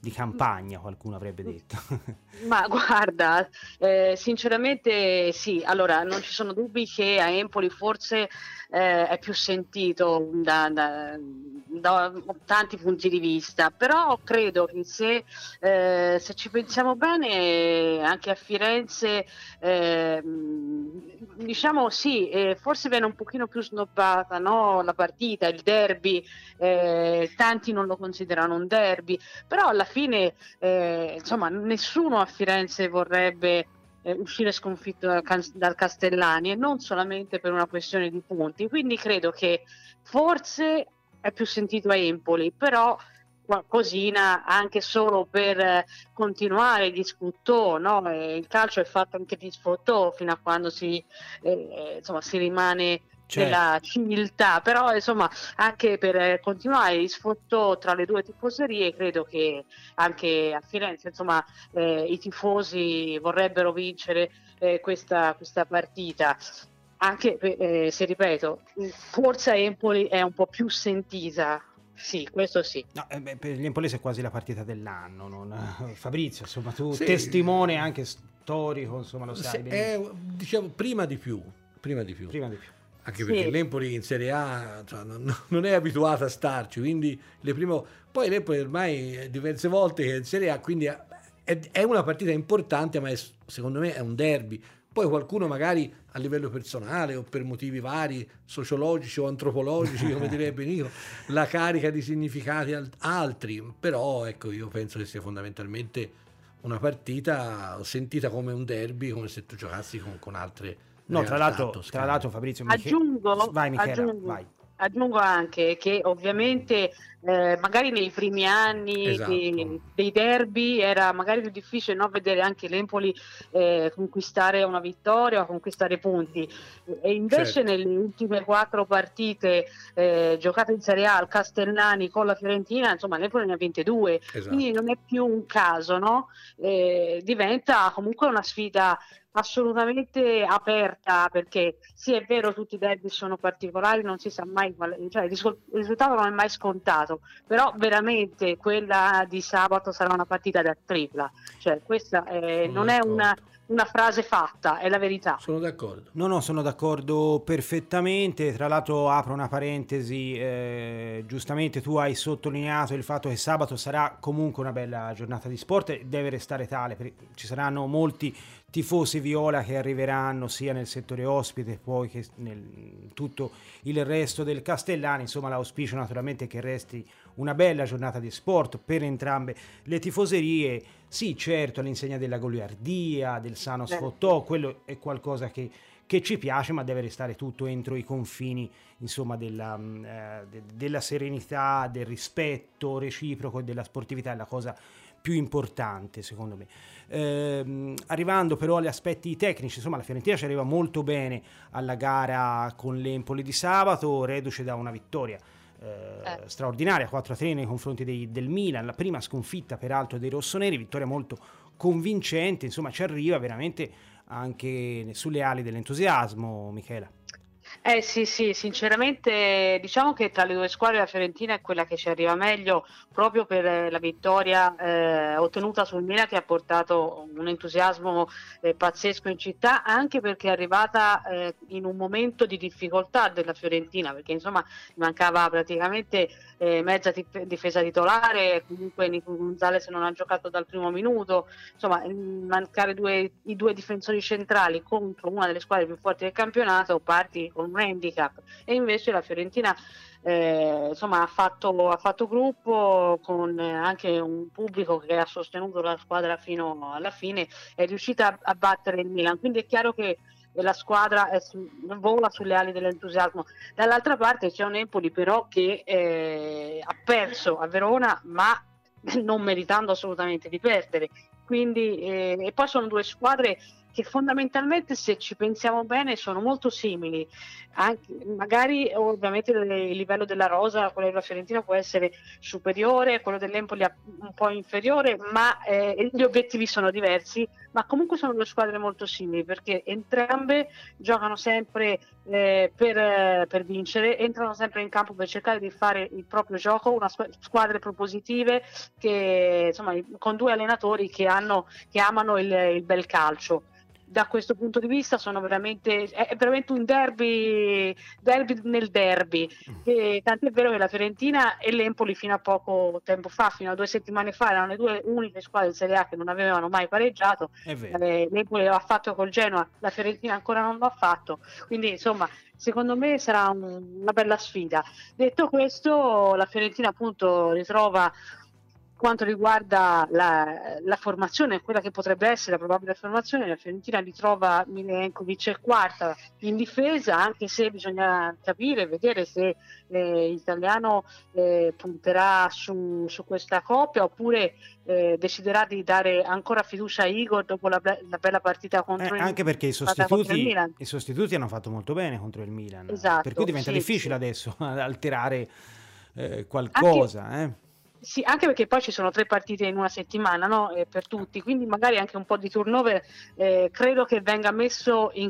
di campagna, qualcuno avrebbe detto.
Ma guarda, eh, sinceramente sì, allora non ci sono dubbi che a Empoli forse eh, è più sentito da, da, da, tanti punti di vista, però credo che se, eh, se ci pensiamo bene anche a Firenze, ehm, diciamo sì, eh, forse viene un pochino più snobbata no? la partita, il derby, eh, tanti non lo considerano un derby, però alla fine eh, insomma nessuno a Firenze vorrebbe eh, uscire sconfitto dal, dal, Castellani e non solamente per una questione di punti. Quindi credo che forse è più sentito a Empoli, però qualcosina anche solo per eh, continuare di sfuttò, no? eh, il calcio è fatto anche di sfuttò fino a quando si, eh, insomma, si rimane certo. della civiltà, però insomma anche per continuare il sfotto tra le due tifoserie credo che anche a Firenze insomma eh, i tifosi vorrebbero vincere eh, questa, questa partita anche eh, se ripeto forza Empoli è un po' più sentita sì, questo sì.
No, eh beh, per gli Empolese è quasi la partita dell'anno. Non... Fabrizio, insomma, tu sì. testimone anche storico, insomma, lo sai.
Sì, è, diciamo, prima di più. Prima di più.
Prima di più
anche perché sì. l'Empoli in Serie A cioè, non, non, è abituata a starci, quindi le prime... Poi l'Empoli ormai diverse volte è in Serie A, quindi è, è, una partita importante, ma è, secondo me è un derby. Poi qualcuno magari a livello personale o per motivi vari, sociologici o antropologici, come direbbe Nico, la carica di significati altri, però ecco io penso che sia fondamentalmente una partita sentita come un derby, come se tu giocassi con, con altre
No, tra l'altro, tra l'altro Fabrizio...
Aggiungo, vai Michela, aggiungo, vai. aggiungo anche che ovviamente eh, magari nei primi anni esatto. dei, dei, derby era magari più difficile no, vedere anche l'Empoli eh, conquistare una vittoria o conquistare punti e invece certo. nelle ultime quattro partite eh, giocate in Serie A al Castellani con la Fiorentina insomma l'Empoli ne ha vinte due esatto. quindi non è più un caso no? Eh, diventa comunque una sfida assolutamente aperta perché sì è vero tutti i derby sono particolari non si sa mai cioè il risultato non è mai scontato però veramente quella di sabato sarà una partita da tripla cioè questa è, non è una una frase fatta, è la verità.
Sono d'accordo.
No, no, sono d'accordo perfettamente. Tra l'altro apro una parentesi, eh, giustamente tu hai sottolineato il fatto che sabato sarà comunque una bella giornata di sport e deve restare tale, ci saranno molti tifosi viola che arriveranno sia nel settore ospite poi che nel tutto il resto del Castellani, insomma l'auspicio naturalmente è che resti una bella giornata di sport per entrambe le tifoserie. Sì, certo, all'insegna della goliardia, del sano sfottò, quello è qualcosa che, che, ci piace, ma deve restare tutto entro i confini insomma, della, mm, eh, de, della serenità, del rispetto reciproco e della sportività, è la cosa più importante secondo me. Eh, arrivando però agli aspetti tecnici, insomma la Fiorentina ci arriva molto bene alla gara con l'Empoli di sabato, reduce da una vittoria eh, eh. straordinaria 4-3 nei confronti dei, del Milan, la prima sconfitta peraltro dei rossoneri, vittoria molto convincente, insomma ci arriva veramente anche sulle ali dell'entusiasmo, Michela.
Eh sì, sì, sinceramente diciamo che tra le due squadre la Fiorentina è quella che ci arriva meglio proprio per eh, la vittoria eh, ottenuta sul Milan che ha portato un entusiasmo eh, pazzesco in città, anche perché è arrivata eh, in un momento di difficoltà della Fiorentina, perché insomma mancava praticamente eh, mezza dif- difesa titolare, comunque Nico Gonzalez non ha giocato dal primo minuto, insomma mancare due, i due difensori centrali contro una delle squadre più forti del campionato, parti con un handicap e invece la Fiorentina eh, insomma, ha, fatto, ha fatto gruppo con anche un pubblico che ha sostenuto la squadra fino alla fine, è riuscita a, battere il Milan, quindi è chiaro che la squadra su, vola sulle ali dell'entusiasmo. Dall'altra parte c'è un Empoli però che eh, ha perso a Verona ma non meritando assolutamente di perdere. Quindi, eh, e poi sono due squadre che fondamentalmente se ci pensiamo bene sono molto simili, Anche, magari ovviamente il livello della Rosa, quello della Fiorentina può essere superiore, quello dell'Empoli un po' inferiore, ma eh, gli obiettivi sono diversi, ma comunque sono due squadre molto simili perché entrambe giocano sempre eh, per, per, vincere, entrano sempre in campo per cercare di fare il proprio gioco, una squadre propositive che, insomma, con due allenatori che, hanno, che amano il, il bel calcio da questo punto di vista sono veramente, è veramente un derby, derby nel derby. Mm. E, tant'è vero che la Fiorentina e l'Empoli fino a poco tempo fa, fino a due settimane fa, erano le due uniche squadre di Serie A che non avevano mai pareggiato. Eh, L'Empoli l'ha fatto col Genoa, la Fiorentina ancora non l'ha fatto. Quindi insomma secondo me sarà un, una bella sfida. Detto questo, la Fiorentina appunto ritrova quanto riguarda la, la, formazione, quella che potrebbe essere la probabile formazione, la Fiorentina ritrova Milenkovic quarta in difesa, anche se bisogna capire, vedere se eh, l'italiano eh, punterà su, su, questa coppia oppure eh, deciderà di dare ancora fiducia a Igor dopo la, la bella partita contro
eh,
il
Anche perché i sostituti, i sostituti, hanno fatto molto bene contro il Milan, esatto, per cui diventa sì, difficile sì. adesso alterare eh, qualcosa.
Anche, eh. Sì, anche perché poi ci sono tre partite in una settimana no? eh, per tutti, quindi magari anche un po' di turnover eh, credo che venga messo in,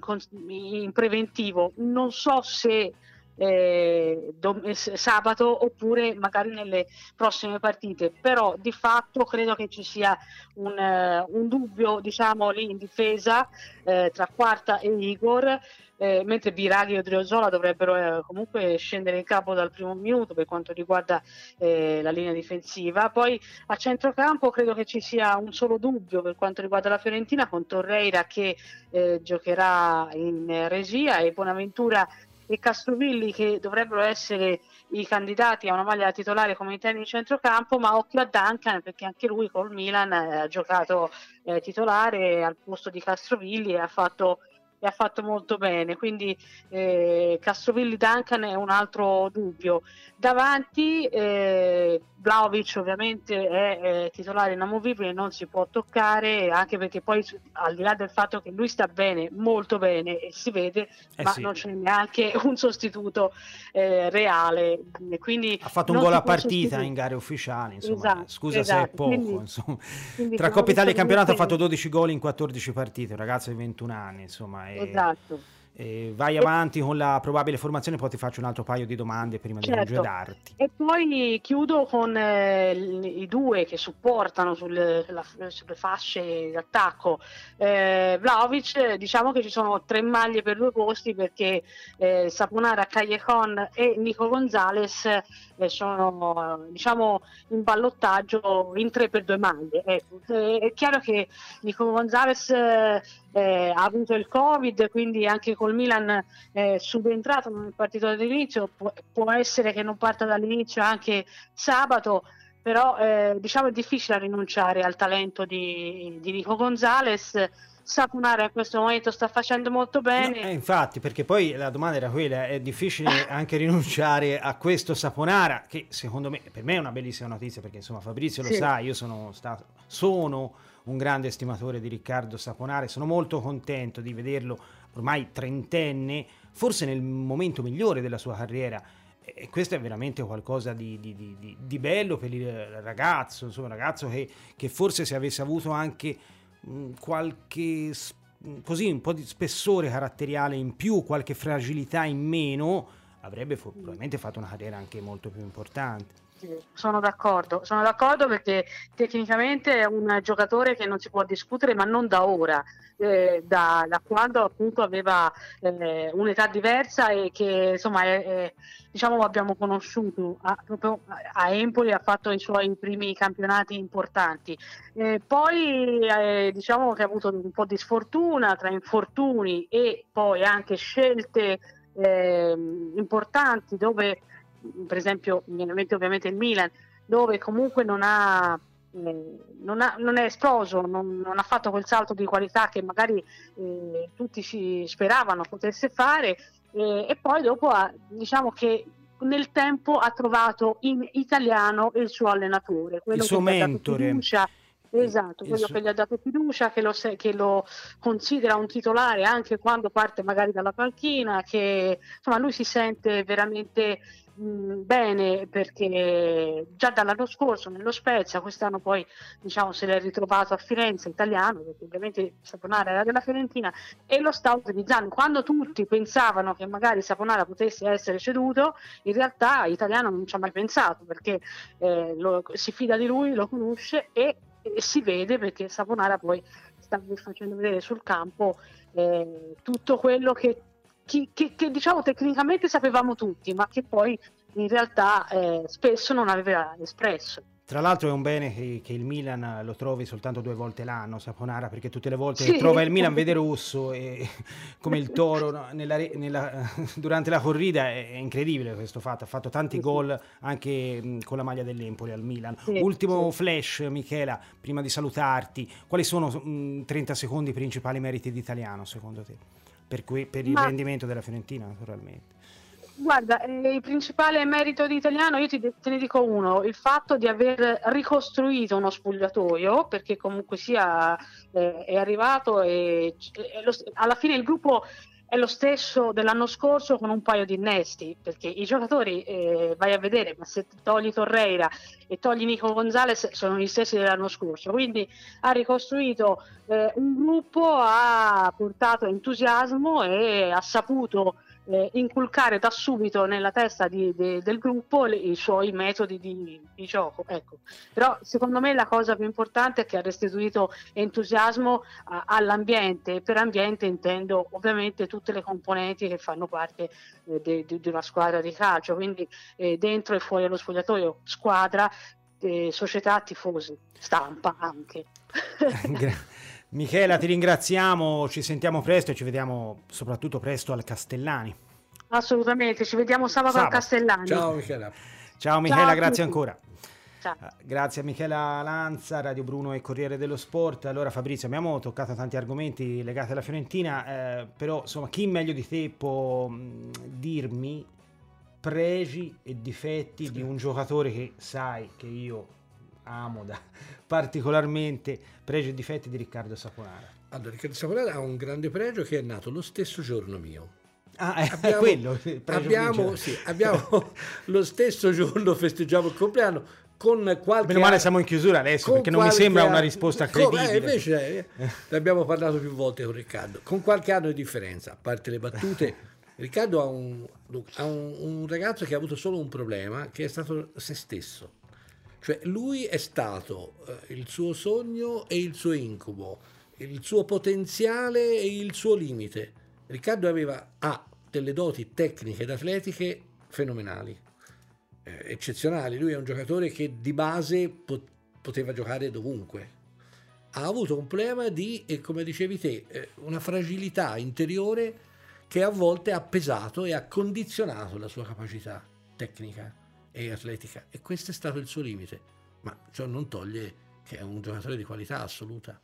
in preventivo. Non so se eh, dom- sabato oppure magari nelle prossime partite però di fatto credo che ci sia un, uh, un dubbio diciamo lì in difesa eh, tra Quarta e Igor eh, mentre Biraghi e Driozola dovrebbero eh, comunque scendere in campo dal primo minuto per quanto riguarda eh, la linea difensiva. Poi a centrocampo credo che ci sia un solo dubbio per quanto riguarda la Fiorentina con Torreira che eh, giocherà in regia e Bonaventura e Castrovilli che dovrebbero essere i candidati a una maglia titolare come interni di centrocampo, ma occhio a Duncan perché anche lui col Milan eh, ha giocato eh, titolare al posto di Castrovilli e ha fatto e ha fatto molto bene. Quindi eh, Castrovilli Duncan è un altro dubbio. Davanti eh, Vlaovic ovviamente è, è titolare inamovibile, non si può toccare, anche perché poi al di là del fatto che lui sta bene, molto bene e si vede, eh ma sì. non c'è neanche un sostituto eh, reale. Quindi
ha fatto un gol a partita in gare ufficiali, insomma, esatto, scusa esatto. se è esatto. poco. Quindi, quindi Tra Coppa Italia e campionato ha fatto 12 gol in 14 partite, un ragazzo di 21 anni, insomma.
Esatto
eh, vai avanti con la probabile formazione, poi ti faccio un altro paio di domande prima certo. di congedarti.
E poi chiudo con eh, i due che supportano sulle, la, sulle fasce d'attacco. Eh, Vlaovic, diciamo che ci sono tre maglie per due posti perché eh, Saponara, Callejon e Nico Gonzalez eh, sono diciamo in ballottaggio in tre per due maglie. Ecco. Eh, è chiaro che Nico Gonzalez eh, ha avuto il Covid, quindi anche col Milan eh, subentrato nel partito dall'inizio, può, può, essere che non parta dall'inizio anche sabato, però eh, diciamo è difficile rinunciare al talento di, di Nico Gonzalez. Sapunare in questo momento sta facendo molto bene.
No, eh, infatti, perché poi la domanda era quella: è difficile anche rinunciare a questo Saponara, che secondo me, per me è una bellissima notizia, perché insomma Fabrizio lo sì. sa, io sono stato, sono un grande estimatore di Riccardo Saponare, sono molto contento di vederlo ormai trentenne, forse nel momento migliore della sua carriera. E questo è veramente qualcosa di, di, di, di bello per il ragazzo, insomma, un ragazzo che, che, forse se avesse avuto anche mh, qualche così un po' di spessore caratteriale in più, qualche fragilità in meno, avrebbe probabilmente fatto una carriera anche molto più importante.
Sono d'accordo, sono d'accordo perché tecnicamente è un giocatore che non si può discutere, ma non da ora, eh, da, da, quando appunto aveva eh, un'età diversa e che insomma è, è, diciamo abbiamo conosciuto a, proprio a Empoli, ha fatto i suoi primi campionati importanti. Eh, poi eh, diciamo che ha avuto un po' di sfortuna tra infortuni e poi anche scelte ehm, importanti dove per esempio mi viene in mente ovviamente il Milan, dove comunque non ha, eh, non, ha, non, è esploso, non, non, ha fatto quel salto di qualità che magari eh, tutti si speravano potesse fare eh, e poi dopo ha, diciamo che nel tempo ha trovato in italiano il suo allenatore, quello
il suo mentore.
Fiducia, Esatto, quello che gli ha dato fiducia, che lo, che lo, considera un titolare anche quando parte magari dalla panchina, che insomma lui si sente veramente bene perché già dall'anno scorso nello Spezia, quest'anno poi diciamo se l'è ritrovato a Firenze italiano, perché ovviamente Saponara era della Fiorentina e lo sta utilizzando. Quando tutti pensavano che magari Saponara potesse essere ceduto, in realtà italiano non ci ha mai pensato perché eh, lo, si fida di lui, lo conosce e, e si vede perché Saponara poi sta facendo vedere sul campo eh, tutto quello che che, che, che, diciamo tecnicamente sapevamo tutti, ma che poi in realtà eh, spesso non aveva espresso.
Tra l'altro è un bene che, che, il Milan lo trovi soltanto due volte l'anno, Saponara, perché tutte le volte sì. che trova il Milan vede rosso, e, come il toro no, nella, nella, durante la corrida, è, è, incredibile questo fatto. Ha fatto tanti gol anche mh, con la maglia dell'Empoli al Milan. Sì, Ultimo sì. flash, Michela, prima di salutarti, quali sono mh, 30 secondi i principali meriti di italiano secondo te? Per, cui, per il Ma... rendimento della Fiorentina naturalmente.
Guarda, eh, il principale merito di Italiano, io ti, te ne dico uno, il fatto di aver ricostruito uno spogliatoio, perché comunque sia eh, è arrivato e, e lo, alla fine il gruppo è lo stesso dell'anno scorso con un paio di innesti, perché i giocatori, eh, vai a vedere, ma se togli Torreira e togli Nico Gonzalez sono gli stessi dell'anno scorso, quindi ha ricostruito eh, un gruppo, ha portato entusiasmo e ha saputo eh, inculcare da subito nella testa di, de, del gruppo le, i suoi metodi di, di gioco. Ecco. Però secondo me la cosa più importante è che ha restituito entusiasmo a, all'ambiente e per ambiente intendo ovviamente tutte le componenti che fanno parte eh, di, una squadra di calcio, quindi eh, dentro e fuori dallo spogliatoio, squadra, eh, società, tifosi, stampa anche.
Michela, ti ringraziamo, ci sentiamo presto e ci vediamo soprattutto presto al Castellani.
Assolutamente, ci vediamo sabato, sabato. al Castellani.
Ciao Michela.
Ciao Michela, Ciao grazie ancora. Ciao. Eh, grazie a Michela Lanza, Radio Bruno e Corriere dello Sport. Allora Fabrizio, abbiamo toccato tanti argomenti legati alla Fiorentina, eh, però insomma chi meglio di te può mh, dirmi pregi e difetti sì. di un giocatore che sai che io amo da, particolarmente pregi e difetti di Riccardo Saponara.
Allora, Riccardo Saponara ha un grande pregio che è nato lo stesso giorno mio.
Ah, è abbiamo, quello.
Abbiamo, sì, abbiamo lo stesso giorno festeggiamo il compleanno con qualche
Meno male siamo in chiusura adesso perché non mi sembra una risposta credibile.
Eh, invece eh, ne abbiamo parlato più volte con Riccardo. Con qualche anno di differenza, a parte le battute, Riccardo ha, un, ha un, un ragazzo che ha avuto solo un problema, che è stato se stesso cioè lui è stato eh, il suo sogno e il suo incubo, il suo potenziale e il suo limite. Riccardo aveva, ha delle doti tecniche ed atletiche fenomenali, eh, eccezionali. Lui è un giocatore che di base pot- poteva giocare dovunque. Ha avuto un problema di, come dicevi te, eh, una fragilità interiore che a volte ha pesato e ha condizionato la sua capacità tecnica e atletica e questo è stato il suo limite, ma ciò non toglie che è un giocatore di qualità assoluta.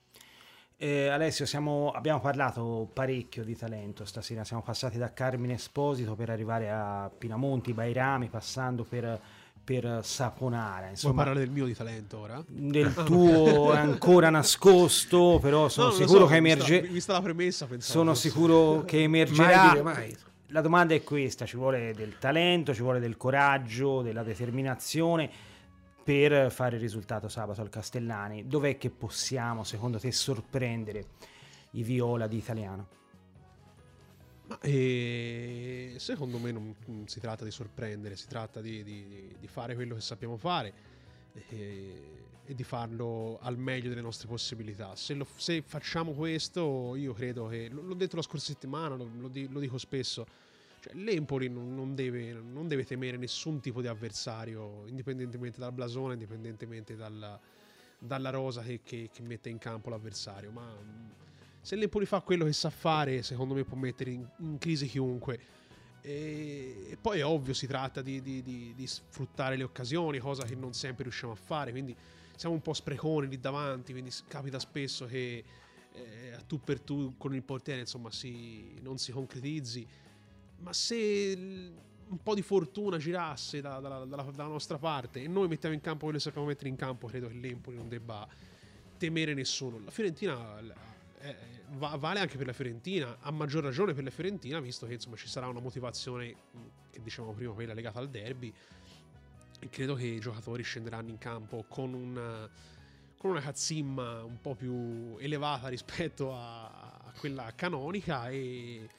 Eh, Alessio, siamo, abbiamo parlato parecchio di talento stasera, siamo passati da Carmine Esposito per arrivare a Pinamonti, Bairami, passando per, per Saponara.
Insomma, Vuoi parlare del mio di talento ora?
Del tuo ancora nascosto, però sono no, sicuro so, che emergerà.
Vista la premessa,
sono sicuro che emergerà. Mai mai la domanda è questa, ci vuole del talento, ci vuole del coraggio, della determinazione per fare il risultato sabato al Castellani. Dov'è che possiamo, secondo te, sorprendere i viola di italiano.
Ma, eh, secondo me non, non, si tratta di sorprendere, si tratta di, di, di fare quello che sappiamo fare eh, e di farlo al meglio delle nostre possibilità. Se, lo, se facciamo questo, io credo che, l'ho detto la scorsa settimana, lo, lo, lo dico spesso, cioè, L'Empoli non, deve, non, deve, temere nessun tipo di avversario, indipendentemente dal blasone, indipendentemente dalla, dalla rosa che, che, che, mette in campo l'avversario. Ma se l'Empoli fa quello che sa fare, secondo me può mettere in, in crisi chiunque. E, e, poi è ovvio, si tratta di, di, di, di, sfruttare le occasioni, cosa che non sempre riusciamo a fare. Quindi siamo un po' spreconi lì davanti, quindi capita spesso che eh, a tu per tu con il portiere insomma si, non si concretizzi. Ma se un po' di fortuna girasse da, da, da, dalla, nostra parte e noi mettiamo in campo quello che sappiamo mettere in campo, credo che l'Empoli non debba temere nessuno. La Fiorentina eh, va, vale anche per la Fiorentina, a maggior ragione per la Fiorentina, visto che insomma ci sarà una motivazione che dicevamo prima, quella legata al derby. E credo che i giocatori scenderanno in campo con una, con una cazzimma un po' più elevata rispetto a, a quella canonica e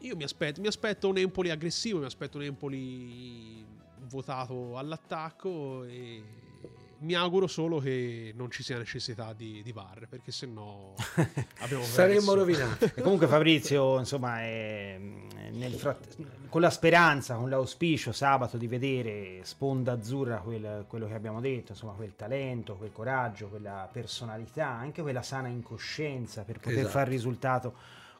io mi aspetto, mi aspetto un Empoli aggressivo, mi aspetto un Empoli votato all'attacco e mi auguro solo che non ci sia necessità di, di VAR perché se no
saremmo rovinati
comunque Fabrizio insomma è, fratt- con la speranza con l'auspicio sabato di vedere sponda azzurra quel, quello che abbiamo detto insomma quel talento quel coraggio quella personalità anche quella sana incoscienza per poter esatto. fare risultato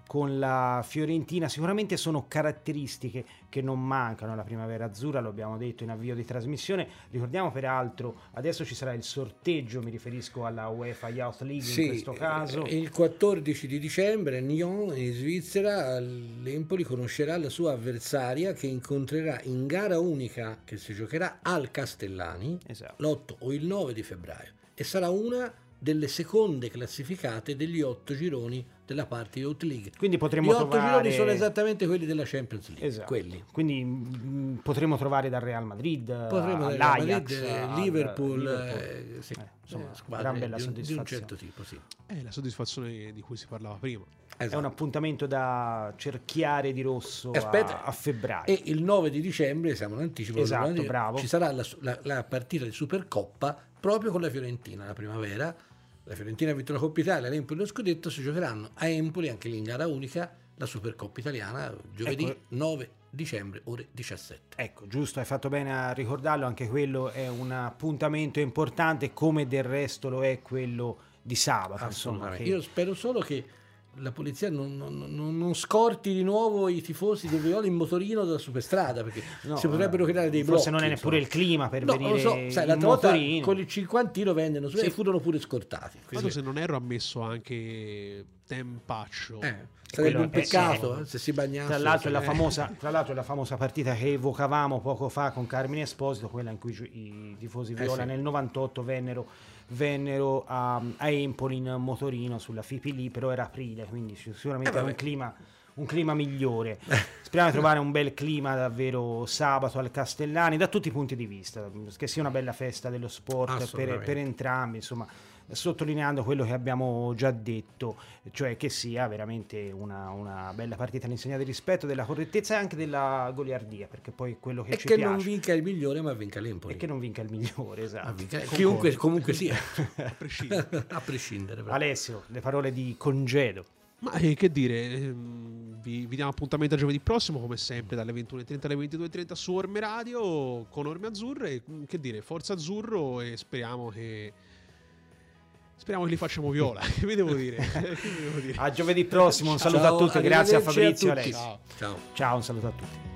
con la Fiorentina sicuramente sono caratteristiche che non mancano alla primavera azzurra, lo abbiamo detto in avvio di trasmissione. Ricordiamo peraltro, adesso ci sarà il sorteggio, mi riferisco alla UEFA Youth League
sì,
in questo caso.
Il 14 di dicembre a Nyon in Svizzera l'Empoli conoscerà la sua avversaria che incontrerà in gara unica che si giocherà al Castellani esatto. l'8 o il 9 di febbraio e sarà una delle seconde classificate degli otto gironi della parte Youth League.
Quindi potremmo
Gli otto
trovare...
gironi sono esattamente quelli della Champions League.
Esatto.
Quelli.
Quindi mh, mm, potremmo trovare dal Real Madrid,
potremmo
all'Ajax,
Madrid,
al,
Liverpool,
Liverpool.
Eh, sì,
eh, insomma,
eh,
bella
di di un certo tipo, sì.
È la soddisfazione di cui si parlava prima.
Esatto. È un appuntamento da cerchiare di rosso Aspetta, a, a, febbraio.
E il 9 di dicembre, siamo in anticipo,
esatto, bravo.
ci sarà la, la, la partita di Supercoppa proprio con la Fiorentina la primavera la Fiorentina ha vinto la Coppa Italia, l'Empoli lo scudetto, si giocheranno a Empoli anche lì in gara unica la Supercoppa italiana giovedì ecco. 9 dicembre ore 17.
Ecco, giusto, hai fatto bene a ricordarlo, anche quello è un appuntamento importante come del resto lo è quello di sabato. Insomma, che...
Io spero solo che la polizia non, non, non, scorti di nuovo i tifosi del Viola in motorino dalla superstrada perché no, si potrebbero creare dei blocchi.
Forse non è neppure il clima per no, venire
so, sai, l'altra volta con il cinquantino vennero su sì. e furono pure scortati.
Quindi... se non ero ammesso anche Tempaccio.
Eh, sarebbe un peccato eh, se si bagnasse.
Tra l'altro, la famosa, tra l'altro, la famosa partita che evocavamo poco fa con Carmine Esposito, quella in cui i tifosi Viola eh sì. nel 98 vennero vennero a, a Empoli in motorino sulla Fipi lì, però era aprile, quindi sicuramente eh un clima un clima migliore. Speriamo di trovare un bel clima davvero sabato al Castellani da tutti i punti di vista, che sia una bella festa dello sport per, per entrambi, insomma sottolineando quello che abbiamo già detto, cioè che sia veramente una, una bella partita all'insegna del rispetto, della correttezza e anche della goliardia, perché poi quello che
e
ci
che
piace.
non vinca il migliore, ma vinca l'Empoli.
E che non vinca il migliore, esatto.
Vinca, chiunque, comunque sia,
a prescindere.
a prescindere
Alessio, le parole di congedo.
Ma eh, che dire, ehm, vi, vi, diamo appuntamento a giovedì prossimo, come sempre, dalle 21.30 alle 22.30 su Orme Radio con Orme Azzurre. Che dire, forza azzurro e speriamo che Speriamo che li facciamo viola. che vi devo dire?
A giovedì prossimo. Un saluto Ciao, a tutti. Grazie a Fabrizio.
A Ciao.
Ciao, un saluto a tutti.